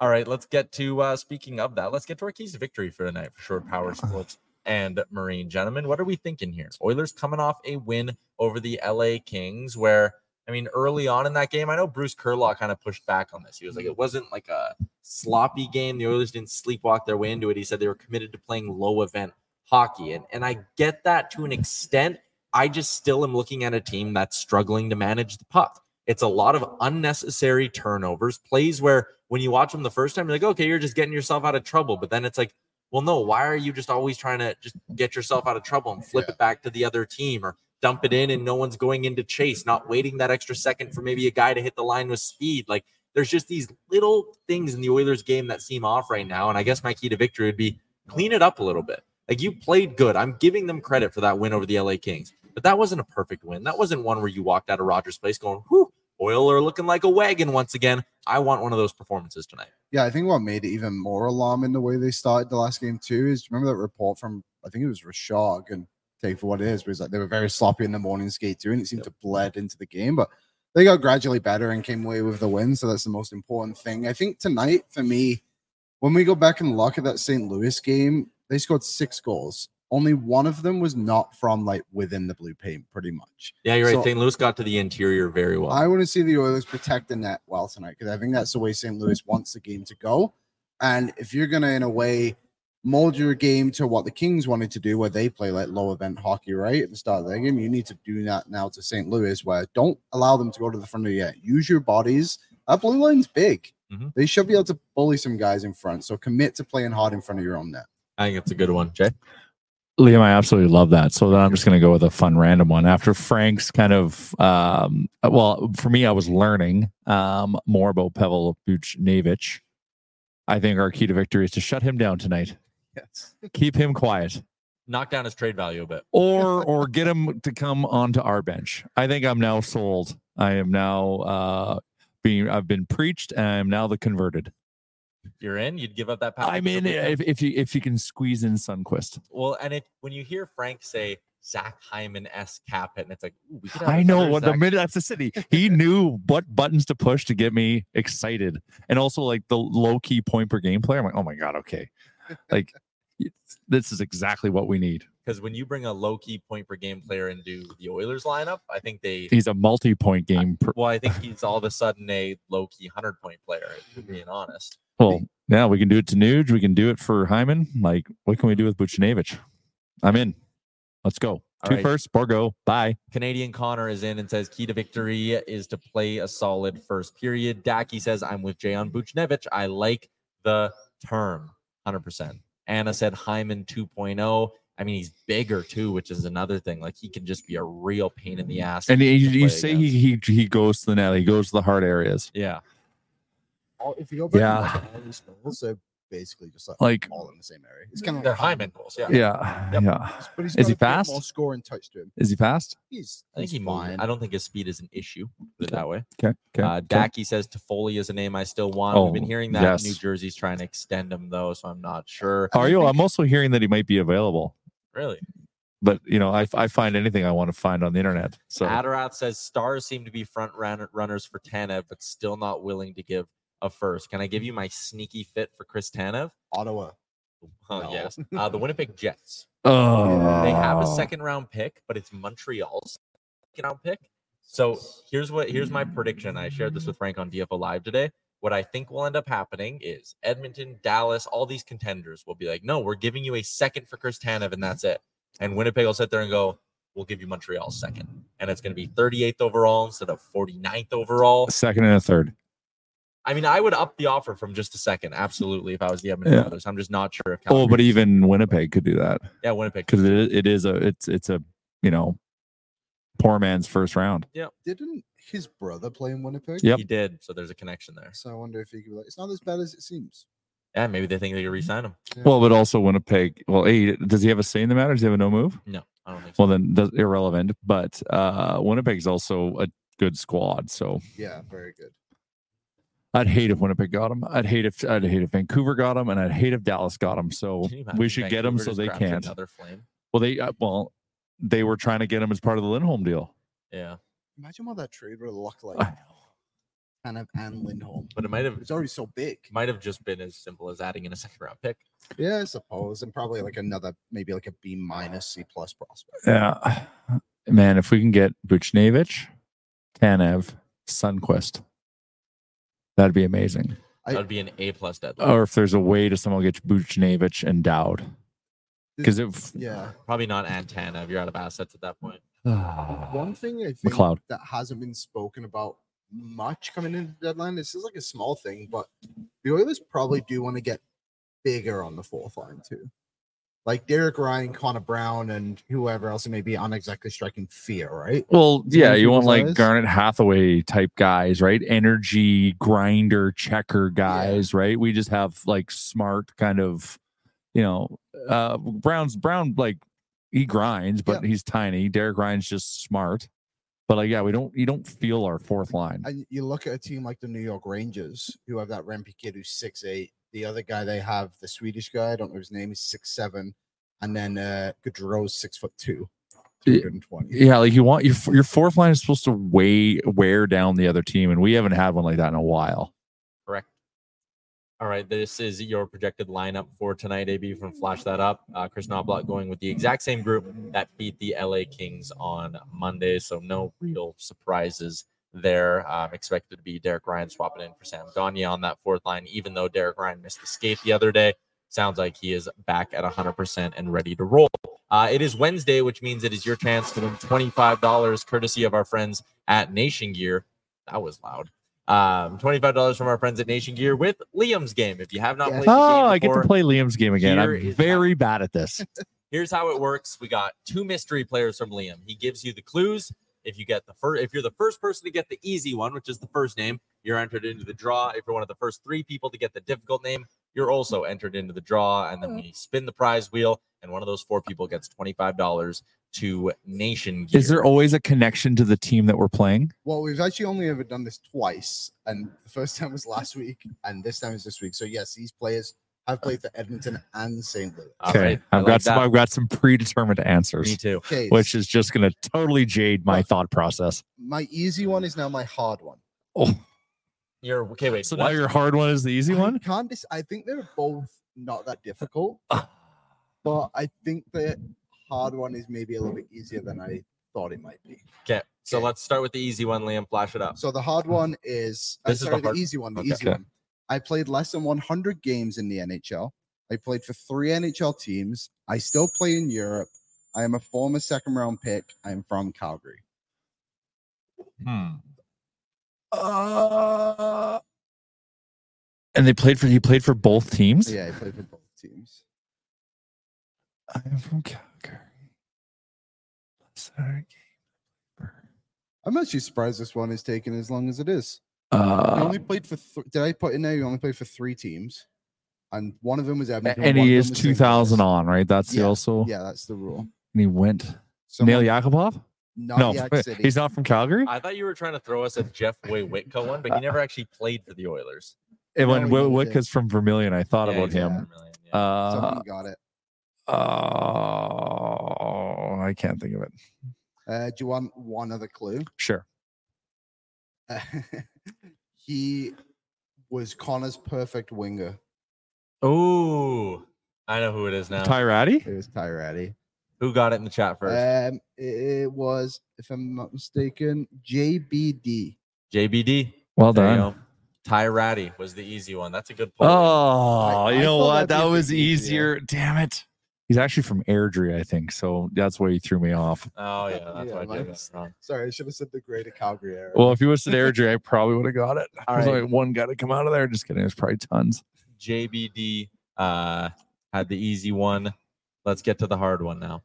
B: all right, let's get to uh speaking of that. Let's get to our keys to victory for tonight for sure. Power [SIGHS] Sports and Marine gentlemen. What are we thinking here? Oilers coming off a win over the LA Kings, where I mean, early on in that game, I know Bruce Curlaw kind of pushed back on this. He was like, mm-hmm. it wasn't like a sloppy game. The Oilers didn't sleepwalk their way into it. He said they were committed to playing low event hockey. And and I get that to an extent. I just still am looking at a team that's struggling to manage the puck. It's a lot of unnecessary turnovers, plays where when you watch them the first time, you're like, okay, you're just getting yourself out of trouble. But then it's like, well, no, why are you just always trying to just get yourself out of trouble and flip it back to the other team or dump it in and no one's going into chase, not waiting that extra second for maybe a guy to hit the line with speed? Like there's just these little things in the Oilers game that seem off right now. And I guess my key to victory would be clean it up a little bit. Like you played good. I'm giving them credit for that win over the LA Kings, but that wasn't a perfect win. That wasn't one where you walked out of Rogers Place going, whew, Oil are looking like a wagon once again. I want one of those performances tonight.
C: Yeah, I think what made it even more alarming the way they started the last game too is remember that report from I think it was Rashog and take for what it is, but it's like they were very sloppy in the morning skate too, and it seemed to bled into the game. But they got gradually better and came away with the win, so that's the most important thing. I think tonight for me, when we go back and look at that St. Louis game, they scored six goals. Only one of them was not from like within the blue paint, pretty much.
B: Yeah, you're right. St. Louis got to the interior very well.
C: I want to see the Oilers protect the net well tonight because I think that's the way St. Louis wants the game to go. And if you're going to, in a way, mold your game to what the Kings wanted to do, where they play like low event hockey, right? At the start of their game, you need to do that now to St. Louis, where don't allow them to go to the front of the net. Use your bodies. That blue line's big.
B: Mhm.
C: They should be able to bully some guys in front. So commit to playing hard in front of your own net.
B: I think it's a good one, Jay.
D: Liam, I absolutely love that. So then I'm just going to go with a fun random one. After Frank's kind of, um, well, for me, I was learning um, more about Pavel Buchnevich. I think our key to victory is to shut him down tonight.
C: Yes. [LAUGHS]
D: Keep him quiet,
B: Knock down his trade value a bit.
D: or or get him to come onto our bench. I think I'm now sold. I am now uh, being. I've been preached, and I'm now the converted.
B: You're in. You'd give up that power.
D: I'm in if, if you if you can squeeze in Sundqvist.
B: Well, and if when you hear Frank say Zach Hyman s cap it, and it's like, ooh, we could have
D: I know
B: another
D: what the minute that's the city. He [LAUGHS] knew what buttons to push to get me excited, and also like the low key point per game player. I'm like, oh my god, okay, like it's- this is exactly what we need.
B: because when you bring a low key point per game player into the Oilers lineup, I think they.
D: He's a multi point game. Per,
B: Well, I think he's all of a sudden a low key hundred point player. Being honest.
D: well, yeah, we can do it to Nuge. We can do it for Hyman. Like, what can we do with Buchnevich? I'm in. Let's go.
B: All
D: Two
B: right.
D: first, Bourgault. Bye.
B: Canadian Connor is in and says key to victory is to play a solid first period. Dacky says I'm with Jay on Buchnevich. I like the term 100%. Anna said Hyman 2.0. I mean, he's bigger too, which is another thing. Like he can just be a real pain in the mm-hmm. ass.
D: And
B: to
D: you, you say
B: against.
D: he, he he goes to the net. He goes to the hard areas.
B: yeah.
C: If you go back
D: Yeah.
C: and look at goals, they're basically just like,
D: Like-
C: all in the same area. It's kind of
B: They're Hyman goals. Yeah.
D: Yeah,
B: Yep.
D: yeah.
C: But he's
D: Is he
C: got
D: fast?
C: More scoring touch to him.
D: Is he fast?
C: He's,
B: I think
C: he's
B: he moves.
C: fine.
B: I don't think his speed is an issue. Put it that way.
D: Okay. Okay.
B: Uh,
D: okay.
B: Dacky says Toffoli is a name I still want. We've been
D: Oh,
B: hearing that
D: yes.
B: New Jersey's trying to extend him though, so I'm not sure.
D: Are you? I'm also hearing that he might be available.
B: Really?
D: But you know, I, I find anything I want to find on the internet. So
B: Adarath says stars seem to be front run- runners for Tanev, but still not willing to give a first. Can I give you my sneaky fit for Chris Tanev?
C: Ottawa. [LAUGHS]
B: Oh
C: No.
B: yes, uh, the Winnipeg [LAUGHS] Jets.
D: oh,
B: They have a second round pick, but it's Montreal's second round pick. So here's what here's my prediction. I shared this with Frank on DFO Live today. What I think will end up happening is Edmonton, Dallas, all these contenders will be like, no, we're giving you a second for Chris Tanev, and that's it. And Winnipeg will sit there and go, we'll give you Montreal second. And it's going to be 38th overall instead of 49th overall.
D: A second and a third.
B: I mean, I would up the offer from just a second, absolutely, if I was the Edmonton
D: Yeah.
B: Oilers. I'm just not sure if.
D: Oh, but even Winnipeg could do that
B: yeah, Winnipeg.
D: because it, is- it is a it's it's a you know poor man's first round.
C: Yeah, didn't his brother play in Winnipeg?
D: Yeah,
B: He did, so there's a connection there.
C: So I wonder if he could be like, it's not as bad as it seems.
B: Yeah, maybe they think they could re-sign him.
D: Well, but also Winnipeg. Well, hey, does he have a say in the matter? Does he have a no move?
B: No, I don't think so.
D: Well, then does irrelevant. But uh Winnipeg's also a good squad, so
C: Yeah, very good.
D: I'd hate if Winnipeg got him. I'd hate if I'd hate if Vancouver got him, and I'd hate if Dallas got him. So
B: Can you imagine
D: we should get him so they can't.
B: Another flame.
D: Well, they uh, well they were trying to get him as part of the Lindholm deal.
B: Yeah,
C: Imagine what that trade would have looked like.
D: I [SIGHS]
C: Tanev and Lindholm.
B: but it might have
C: It's already so big.
B: might have just been as simple as adding in a second round pick.
C: Yeah, I suppose. And probably like another, maybe like a B minus C plus prospect.
D: Yeah, man, if we can get Buchnevich, Tanev, Sundqvist, that'd be amazing.
C: I-
B: That would be an A plus deadline.
D: Or if there's a way to somehow get Buchnevich and Dowd, because if
C: Yeah.
B: Probably not Antana if you're out of assets at that point. [SIGHS]
C: One thing I think
D: McLeod.
C: that hasn't been spoken about much coming into the deadline. This is like a small thing, but the Oilers probably do want to get bigger on the fourth line too. Like Derek Ryan, Connor Brown, and whoever else it may be on exactly striking fear, right?
D: Well,
C: that
D: yeah, you want like
C: eyes?
D: Garnet Hathaway type guys, right? Energy grinder checker guys, right? We just have like smart kind of, you know, uh Brown's Brown like he grinds, but he's tiny. Derek Ryan's just smart. But like, yeah, we don't you don't feel our fourth line.
C: And you look at a team like the New York Rangers, who have that Rempe kid who's six eight. The other guy they have, the Swedish guy, I don't know his name, is six seven, and then uh Goodrow's six foot two,
D: Yeah.
C: 220.
D: Yeah, like you want your your fourth line is supposed to weigh wear down the other team, and we haven't had one like that in a while.
B: Correct. All right, this is your projected lineup for tonight. AB from Flash that up. Uh, Kris Knoblauch going with the exact same group that beat the LA Kings on Monday, so no real surprises there. Um, expected to be Derek Ryan swapping in for Sam Gagne on that fourth line, even though Derek Ryan missed the skate the other day. Sounds like he is back at 100% and ready to roll. Uh, it is Wednesday, which means it is your chance to win $25 courtesy of our friends at Nation Gear. That was loud. Um, $25 from our friends at Nation Gear with Liam's game. If you have not
C: Yes.
B: played the
D: Oh,
B: game
D: I get to play Liam's game again. I'm
B: is
D: very bad at this. [LAUGHS]
B: here's how it works. We got two mystery players from Liam. He gives you the clues. If you get the first, if you're the first person to get the easy one, which is the first name, you're entered into the draw. If you're one of the first three people to get the difficult name, you're also hmm. entered into the draw. And then hmm. we spin the prize wheel, and one of those four people gets twenty five dollars to Nation Gear.
D: Is there always a connection to the team that we're playing?
C: Well, we've actually only ever done this twice, and the first [LAUGHS] time was last week, and this time is this week. So yes, these players have played for Edmonton and St. Louis.
D: Okay,
B: right, I
D: I've
B: like
D: got some.
B: that.
D: I've got some predetermined answers,
B: Me too.
C: Okay,
D: which is just going to totally jade my
C: Well-
D: thought process.
C: my easy one is now my hard one.
D: Oh,
B: You're okay. Wait.
D: so
B: what?
D: now your hard one is the easy
C: I
D: one.
C: can't. Dis- I think they're both not that difficult, [SIGHS] but I think the hard one is maybe a little bit easier than I thought it might be.
B: Okay. So
C: Okay.
B: let's start with the easy one. Liam, flash it up.
C: So the hard one is uh,
B: This is the
C: sorry, the,
B: hard-
C: easy one. The
B: Okay.
C: easy one. I played less than 100 games in the NHL. I played for three NHL teams. I still play in Europe. I am a former second round pick. I'm from Calgary.
B: Hmm.
D: Uh, and they played for. He played for both teams.
C: Yeah, I played for both teams.
D: I'm from Calgary. Sorry.
C: I'm actually surprised this one is taking as long as it is. You
D: Uh,
C: only played for. Th- did I put in there? You only played for three teams, and one of them was Edmonton.
D: and he is
C: them was St.
D: 2000 on, right? That's the also.
C: Yeah, that's the rule.
D: And he went.
C: Someone-
D: Nail Yakupov?
C: Not
D: No, [LAUGHS]
C: City.
D: he's not from Calgary.
B: I thought you were trying to throw us a Jeff Woywitka one, but he never actually played for the Oilers.
D: And when
C: No, he
D: Wi-
C: never did.
D: Wicca's from Vermilion, I thought
B: Yeah,
D: about him.
B: Vermilion, yeah.
D: Uh,
C: Someone got it.
D: oh, I can't think of it.
C: Uh, do you want one other clue?
D: Sure. [LAUGHS]
C: he was Connor's perfect winger.
B: Oh, I know who it is now.
D: Ty Rattie?
C: It was Ty Rattie.
B: Who got it in the chat first?
C: Um, it was, if I'm not mistaken, JBD.
B: JBD.
D: Well
B: There you
D: done.
B: go. Ty Rattie was the easy one. That's a good point.
D: Oh,
C: I-
D: you
C: I
D: know what?
C: that'd
D: That
C: be
D: was
C: easier.
D: easier. Damn it. He's actually from Airdrie, I think. So that's why he threw me off.
B: Oh yeah, that's
C: Yeah,
B: why I did
C: mine's-
B: that wrong.
C: Sorry, I should have said the greater Calgary area.
D: Well, if he was at Airdrie, I probably would have got it.
B: All
D: There's
B: right. [LAUGHS]
D: only one guy to come out of there. Just kidding. There's probably tons.
B: JBD uh, had the easy one. Let's get to the hard one now.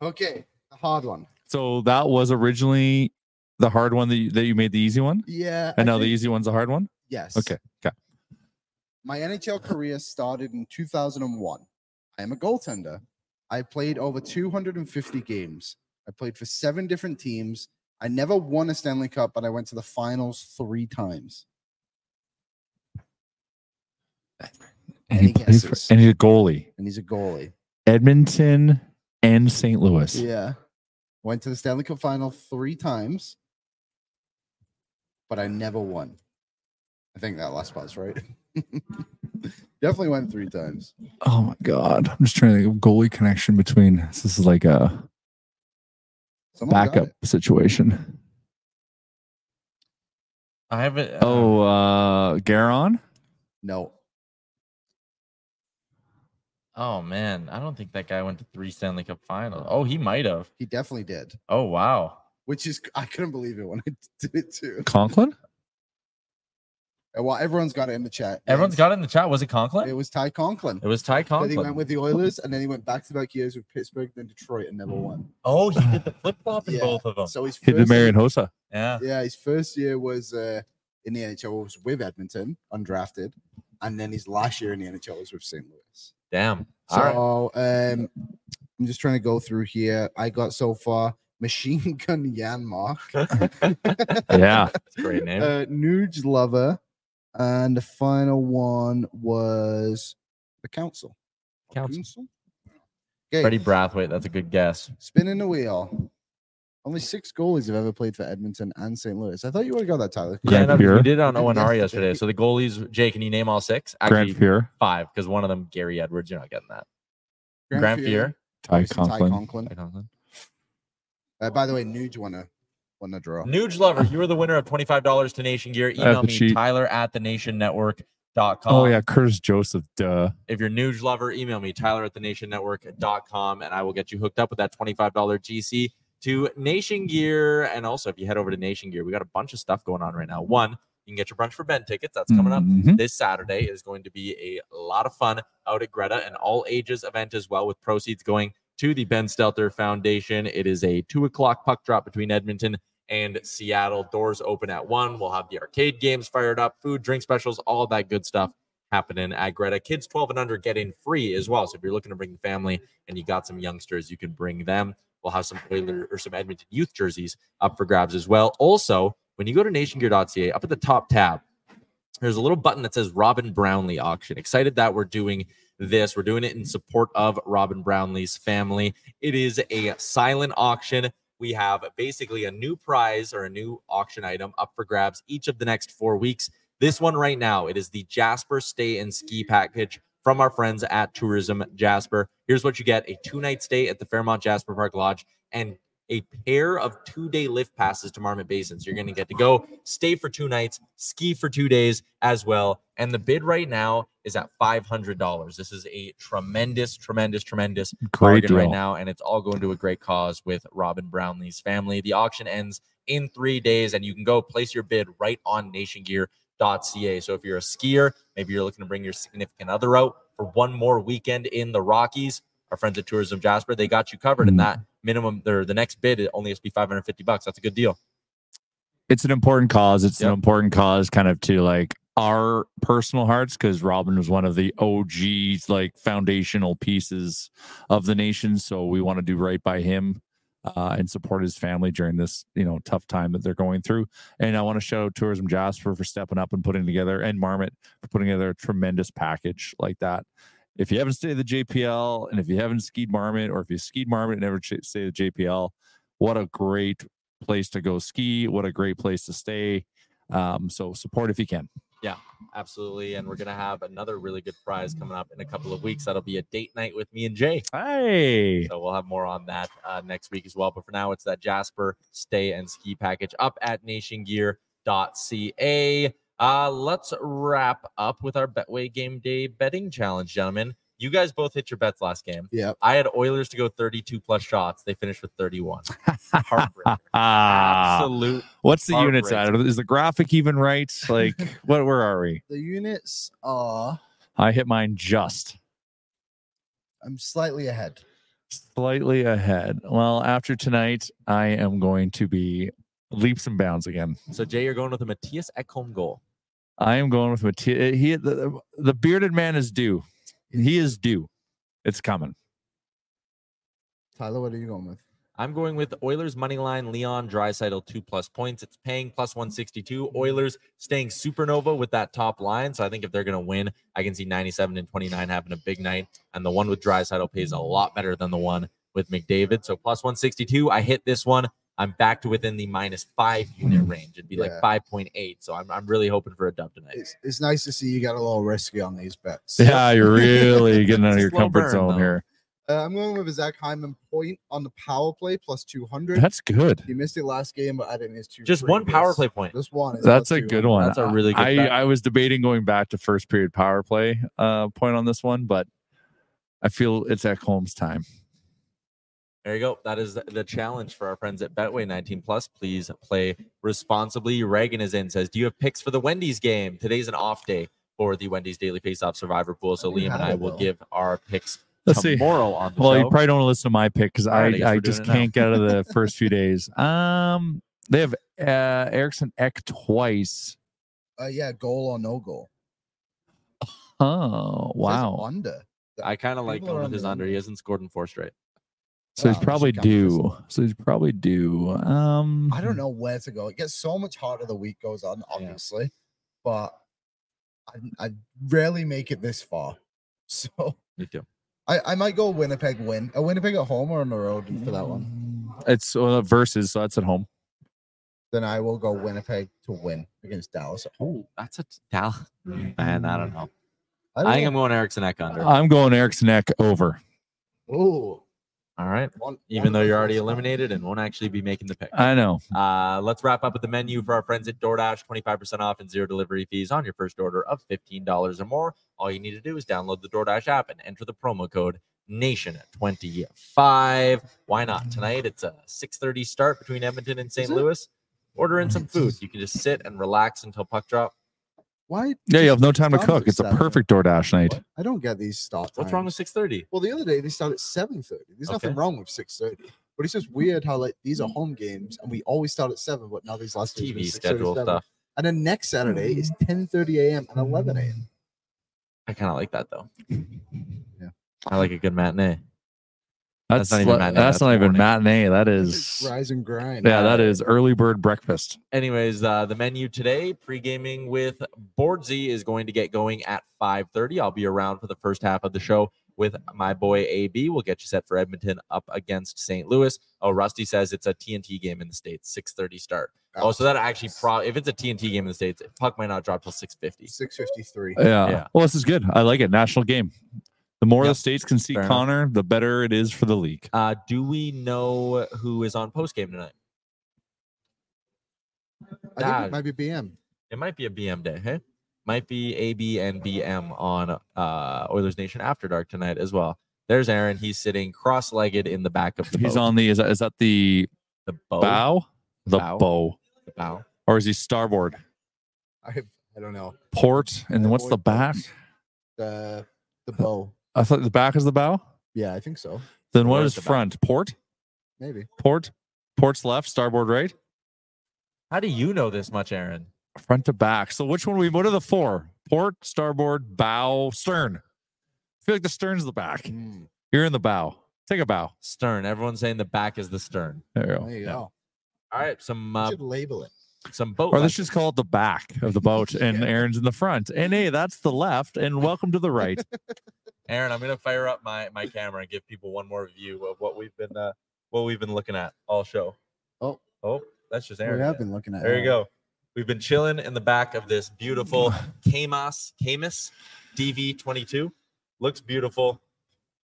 C: okay, the hard one.
D: So that was originally the hard one that you, that you made the easy one,
C: Yeah.
D: and
C: I
D: now the easy one's the hard one.
C: Yes.
D: Okay. Okay.
C: My NHL career started in 2001. I am a goaltender. I played over 250 games. I played for seven different teams. I never won a Stanley Cup, but I went to the finals three times.
D: And
C: Any
D: he played for,
C: guesses?
D: and he's a goalie.
C: And he's a goalie.
D: Edmonton and St. Louis.
C: Yeah. Went to the Stanley Cup final three times, but I never won. I think that last part's right. [LAUGHS] [LAUGHS] Definitely went three times.
D: Oh my god. I'm just trying to think of goalie connection between this is like a
C: Someone
D: backup situation.
B: I have it.
D: Oh, uh Garon?
C: No.
B: Oh man, I don't think that guy went to three Stanley Cup finals. Oh, he might have.
C: He definitely did.
B: Oh wow.
C: Which is I couldn't believe it when I [LAUGHS] did it too.
D: Conklin?
C: Uh, Well, everyone's got it in the chat.
B: Everyone's got it in the chat. Was it Conklin?
C: It was Ty Conklin.
B: It was Ty
C: But he went with the Oilers, and then he went back to back years with Pittsburgh, then Detroit, and never won.
B: Oh, he did the [LAUGHS] flip flop in
C: Yeah.
B: both of them.
C: So his
D: Hit the
C: first year-
D: Marian Hossa.
B: Yeah.
C: Yeah, his first year was uh, in the NHL was with Edmonton, undrafted, and then his last year in the NHL was with St. Louis.
B: Damn. All right.
C: So um, I'm just trying to go through here. I got so far Machine Gun Yanmark, [LAUGHS] [LAUGHS]
D: Yeah.
B: That's a great name.
C: uh, Nuge Lover, and the final one was the Council.
B: Council.
C: Okay,
B: Freddie Brathwaite. That's a good guess.
C: spinning the wheel. Only six goalies have ever played for Edmonton and St. Louis. I thought you would have got that, Tyler.
B: Yeah,
D: Grant
B: no, because we did it on [LAUGHS]
C: We did
B: ONR
C: yesterday.
B: yesterday. So the goalies, Jay, can you name all six?
D: Grant
B: Actually,
D: Fuhr,
B: five, because one of them, Gary Edwards, you're not getting that.
C: Grant
B: Grant
C: Fuhr,
B: Fuhr.
D: Ty
C: obviously Ty
D: Conklin.
C: Conklin.
B: Ty Conklin.
C: Uh, by the way, Nuge won a won a draw.
B: Nuge Lover, you are the winner of $25 to Nation Gear. Email me,
D: sheet.
B: Tyler at the nationnetwork.com.
D: Oh yeah, Curtis Joseph. Duh.
B: If you're Nuge Lover, email me, Tyler at the nationnetwork.com, and I will get you hooked up with that $25 GC to Nation Gear. And also, if you head over to Nation Gear, we got a bunch of stuff going on right now. One, you can get your brunch for Ben tickets. That's coming up
D: Mhm.
B: this Saturday. It is going to be a lot of fun out at Greta, an all ages event as well, with proceeds going to the Ben Stelter Foundation. It is a two o'clock puck drop between Edmonton and Seattle. Doors open at one. We'll have the arcade games fired up, food, drink specials, all that good stuff happening at Greta. Kids 12 and under get in free as well. So if you're looking to bring the family and you got some youngsters, you can bring them. We'll have some Oiler or some Edmonton youth jerseys up for grabs as well. Also, when you go to nationgear.ca, up at the top tab, there's a little button that says Robin Brownlee auction. Excited that we're doing this. We're doing it in support of Robin Brownlee's family. It is a silent auction. We have basically a new prize or a new auction item up for grabs each of the next four weeks. This one right now, it is the Jasper Stay and Ski Package from our friends at Tourism Jasper. Here's what you get a two night stay at the Fairmont Jasper Park Lodge and a pair of two day lift passes to Marmot Basin. So you're going to get to go stay for two nights, ski for two days as well. And the bid right now is at $500. This is a tremendous, tremendous, tremendous
D: Great
B: bargain right now. And it's all going to a great cause with Robin Brownlee's family. The auction ends in three days, and you can go place your bid right on nationgear.ca. So if you're a skier, maybe you're looking to bring your significant other out for one more weekend in the Rockies, our friends at Tourism Jasper, they got you covered. And
D: Mm.
B: that minimum, or the next bid, it only has to be 550 bucks. That's a good deal.
D: it's an important cause. It's an important cause kind of to like our personal hearts because Robin was one of the OGs, like foundational pieces of the nation. So we want to do right by him uh, and support his family during this, you know, tough time that they're going through. And I want to shout out Tourism Jasper for stepping up and putting together and Marmot for putting together a tremendous package like that. If you haven't stayed at the JPL and if you haven't skied Marmot or if you skied Marmot and never ch- stayed at the JPL, what a great place to go ski. What a great place to stay. Um, so support if you can.
B: Yeah, absolutely. And we're going to have another really good prize coming up in a couple of weeks. That'll be a date night with me and Jay.
D: Hey,
B: So we'll have more on that uh, next week as well. But for now, it's that Jasper stay and ski package up at nationgear.ca. Uh, let's wrap up with our Betway Game Day betting challenge, gentlemen. You guys both hit your bets last game.
C: Yeah.
B: I had Oilers to go 32 plus shots. They finished with 31. [LAUGHS] Heartbreaker.
D: Ah,
B: Absolute.
D: what's the units at? Is the graphic even right? [LAUGHS] Like, what? Where are we?
C: The units are.
D: I hit mine just
C: I'm slightly ahead.
D: slightly ahead. Well, after tonight, I am going to be leaps and bounds again.
B: So, Jay, you're going with a Mattias Ekholm goal.
D: I am going with Mattias. Eh, he the, the bearded man is due. He is due. It's coming.
C: Tyler, what are you going with?
B: I'm going with Oilers money line Leon Draisaitl two plus points. It's paying plus 162. Oilers staying supernova with that top line. So I think if they're going to win, I can see 97 and 29 having a big night. And the one with Drysidle pays a lot better than the one with McDavid. So plus 162. I hit this one. I'm back to within the minus five unit range. It'd be like 5.8. So I'm, I'm really hoping for a dub tonight.
C: It's, it's nice to see you got a little risky on these bets.
D: Yeah, you're really [LAUGHS] getting out of your comfort
B: burn,
D: zone
B: though.
D: here.
C: Uh, I'm going with a Zach Hyman point on the power play plus 200.
D: That's good.
C: he missed it last game, but I didn't miss two.
B: Just one power play point.
C: Just one.
D: That's a good one.
B: That's a really good
D: I. I was debating going back to first period power play uh, point on this one, but I feel it's at Holmes' time.
B: There you go. That is the challenge for our friends at Betway 19 Plus. Please play responsibly. Reagan is in, says, Do you have picks for the Wendy's game? Today's an off day for the Wendy's Daily Faceoff Survivor Pool. So
C: I didn't
B: Liam and I will
C: though.
B: give our picks
D: Let's see.
B: tomorrow on the
D: Well,
B: show.
D: you probably don't want to listen to my pick because I,
B: I
D: I just
B: doing it now.
D: can't get out of the [LAUGHS] first few days. Um, they have uh, Eriksson Ek twice.
C: Uh, yeah, goal or no goal.
D: Oh wow!
C: Under.
B: I kind of like
C: People
B: going with his
C: the
B: under. He
C: under.
B: hasn't scored in four straight.
D: So he's
C: Wow,
D: probably due. So he's probably due. Um,
C: I don't know where to go. It gets so much harder the week goes on, obviously, but I, I rarely make it this far. [LAUGHS] So
B: Me too.
C: I, I might go Winnipeg win. A Winnipeg at home or on the road for that one.
D: It's uh, versus, so that's at home.
C: Then I will go Winnipeg to win against Dallas at home.
B: Oh, that's a Dallas. Man, I don't know.
C: I
B: I,
C: don't
B: think I'm going Eriksson Ek under.
D: I'm going Eriksson Ek over.
C: Ooh,
B: All right.
C: one-
B: Even
C: one
B: though you're already eliminated and won't actually be making the pick.
D: I know.
B: Uh, let's wrap up with the menu for our friends at DoorDash 25% off and zero delivery fees on your first order of $15 or more. All you need to do is download the DoorDash app and enter the promo code Nation at 25. Why not? Tonight it's a 6:30 start between Edmonton and St. Louis. Order in some food. You can just sit and relax until puck drop.
C: Why?
D: Yeah, you have no time to cook.
C: at
D: It's a
C: seven.
D: perfect DoorDash night.
C: I don't get these start.
B: What's wrong with 6:30?
C: Well, the other day they start at seven thirty. There's nothing wrong with six thirty, but it's just weird how like these are home games and we always start at seven, but now these last days
B: TV
C: been 6:30,
B: schedule stuff.
C: And then next Saturday is ten thirty a.m. and eleven a.m.
B: I kind of like that though. [LAUGHS]
C: Yeah.
B: I like a good matinee.
D: That's,
B: That's not even matinee,
D: That's,
B: that's
D: not even matinee. That
C: It's
D: is
C: rise and grind.
D: yeah. That is early bird breakfast.
B: Anyways, uh, the menu today, pre-gaming with Boardsy is going to get going at 5:30. I'll be around for the first half of the show with my boy AB. We'll get you set for Edmonton up against St. Louis. Oh, Rusty says it's a TNT game in the states, 6:30 start. Oh, so that actually pro if it's a TNT game in the states, puck might not drop till 6:50.
C: six fifty three.
D: Yeah.
B: Yeah.
D: Well, this is good. I like it. National game. The more
B: Yep.
D: the states can see
B: Fair enough.
D: Connor, the better it is for the league.
B: Uh, do we know who is on post game tonight?
C: I think it might be BM.
B: It might be a BM day. Hey, might be AB and BM on uh, Oilers Nation After Dark tonight as well. There's Aaron. He's sitting cross-legged in the back of the
D: He's
B: boat.
D: on the is that, is that the
B: the bow.
D: bow? The
B: Bow.
D: bow.
B: The bow.
D: Or is he starboard?
C: I I don't know
D: Port. And then what's the back?
C: the the bow.
D: I thought the back is the bow.
C: Yeah, I think so.
D: Then what
B: What
D: is
B: is the back?
D: front? Port?
C: Maybe.
D: Port? Port's left, starboard right?
B: How do you know this much, Aaron?
D: Front to back. So which one we what are the four? Port, starboard, bow, stern. I feel like the stern's the back.
C: Mm,
D: You're in the bow. Take a bow.
B: Stern. Everyone's saying the back is the stern.
D: There you
C: there
D: go.
C: you
B: Yeah.
C: go.
B: All right, some uh,
C: should label it.
B: some boat.
D: Or let's just call it the back of the boat, [LAUGHS] and
C: Yeah.
D: Aaron's in the front. And hey, that's the left, and welcome to the right. [LAUGHS]
B: Aaron, I'm gonna fire up my my camera and give people one more view of what we've been uh, what we've been looking at all show.
C: Oh.
B: oh, that's just Aaron.
C: we have been looking at.
B: There
C: it.
B: you go. We've been chilling in the back of this beautiful Camus Camus DV22. Looks beautiful.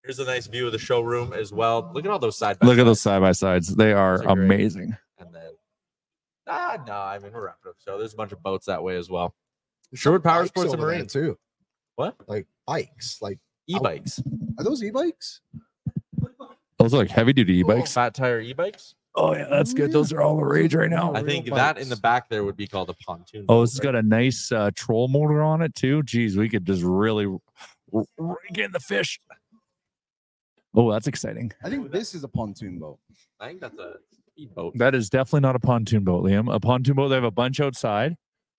B: Here's a nice view of the showroom as well. Look at all those side. by
D: Look at those
B: sides.
D: side by sides. They are
B: are
D: amazing.
B: And then, ah, no, I mean we're wrapping up. So there's a bunch of boats that way as well. Sherwood Power Sports and Marine.
C: too.
B: What?
C: Like bikes, like
B: E-bikes.
C: are those e-bikes?
D: Those are like heavy duty e-bikes.
B: Fat tire e-bikes.
D: Oh yeah, that's good. Those are all the rage right now.
B: I think that in the back there would be called a pontoon.
D: Oh,
B: boat,
D: this has
B: right?
D: got a nice uh, troll motor on it too. Geez, we could just really r- r- get in the fish. Oh, that's exciting.
C: I think this is a pontoon boat.
B: I think that's a speedboat.
D: That is definitely not a pontoon boat, Liam. A pontoon boat. They have a bunch outside.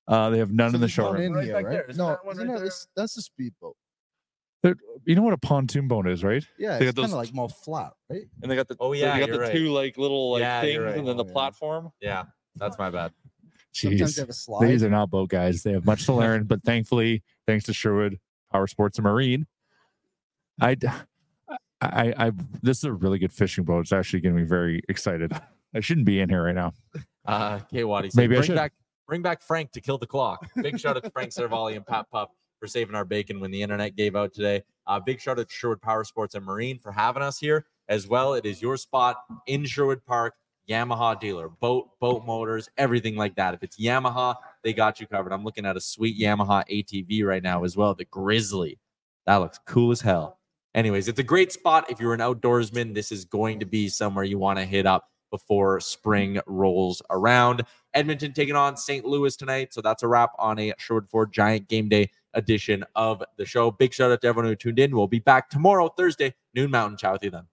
D: Uh, they have none
C: So
D: in the shore.
C: in
B: Right
C: here, right?
B: there. Isn't
C: No,
B: that one
C: isn't
B: right
C: that-
B: there?
C: that's a speedboat.
D: They're- You know what a pontoon boat is, right?
C: Yeah,
D: They
C: it's
D: got
C: kind of like more flat, right?
D: And they got the
B: Oh, yeah,
D: they got the
B: right.
D: two like little like
B: Yeah,
D: things,
B: right.
D: and then the
C: Oh, yeah.
D: platform.
B: Yeah, that's my bad.
C: Sometimes they
D: Jeez,
C: have a slide.
D: these are not boat guys. They have much to learn, but thankfully, thanks to Sherwood Power Sports and Marine, I, I, I, this is a really good fishing boat. It's actually getting me very excited. I shouldn't be in here right now.
B: Uh, K Waddy said,
D: Maybe I
B: bring
D: should."
B: back bring back Frank to kill the clock. Big shout out to Frank Seravalli and Pat Puff for saving our bacon when the internet gave out today. Uh, big shout out to Sherwood Power Sports and Marine for having us here as well. It is your spot in Sherwood Park, Yamaha dealer, boat, boat motors, everything like that. If it's Yamaha, they got you covered. I'm looking at a sweet Yamaha ATV right now as well, the Grizzly. That looks cool as hell. Anyways, it's a great spot if you're an outdoorsman. This is going to be somewhere you want to hit up before spring rolls around. Edmonton taking on St. Louis tonight. So that's a wrap on a Sherwood Ford Giant Game Day edition of the show. Big shout out to everyone who tuned in. We'll be back tomorrow, Thursday, noon Mountain. Ciao with you then.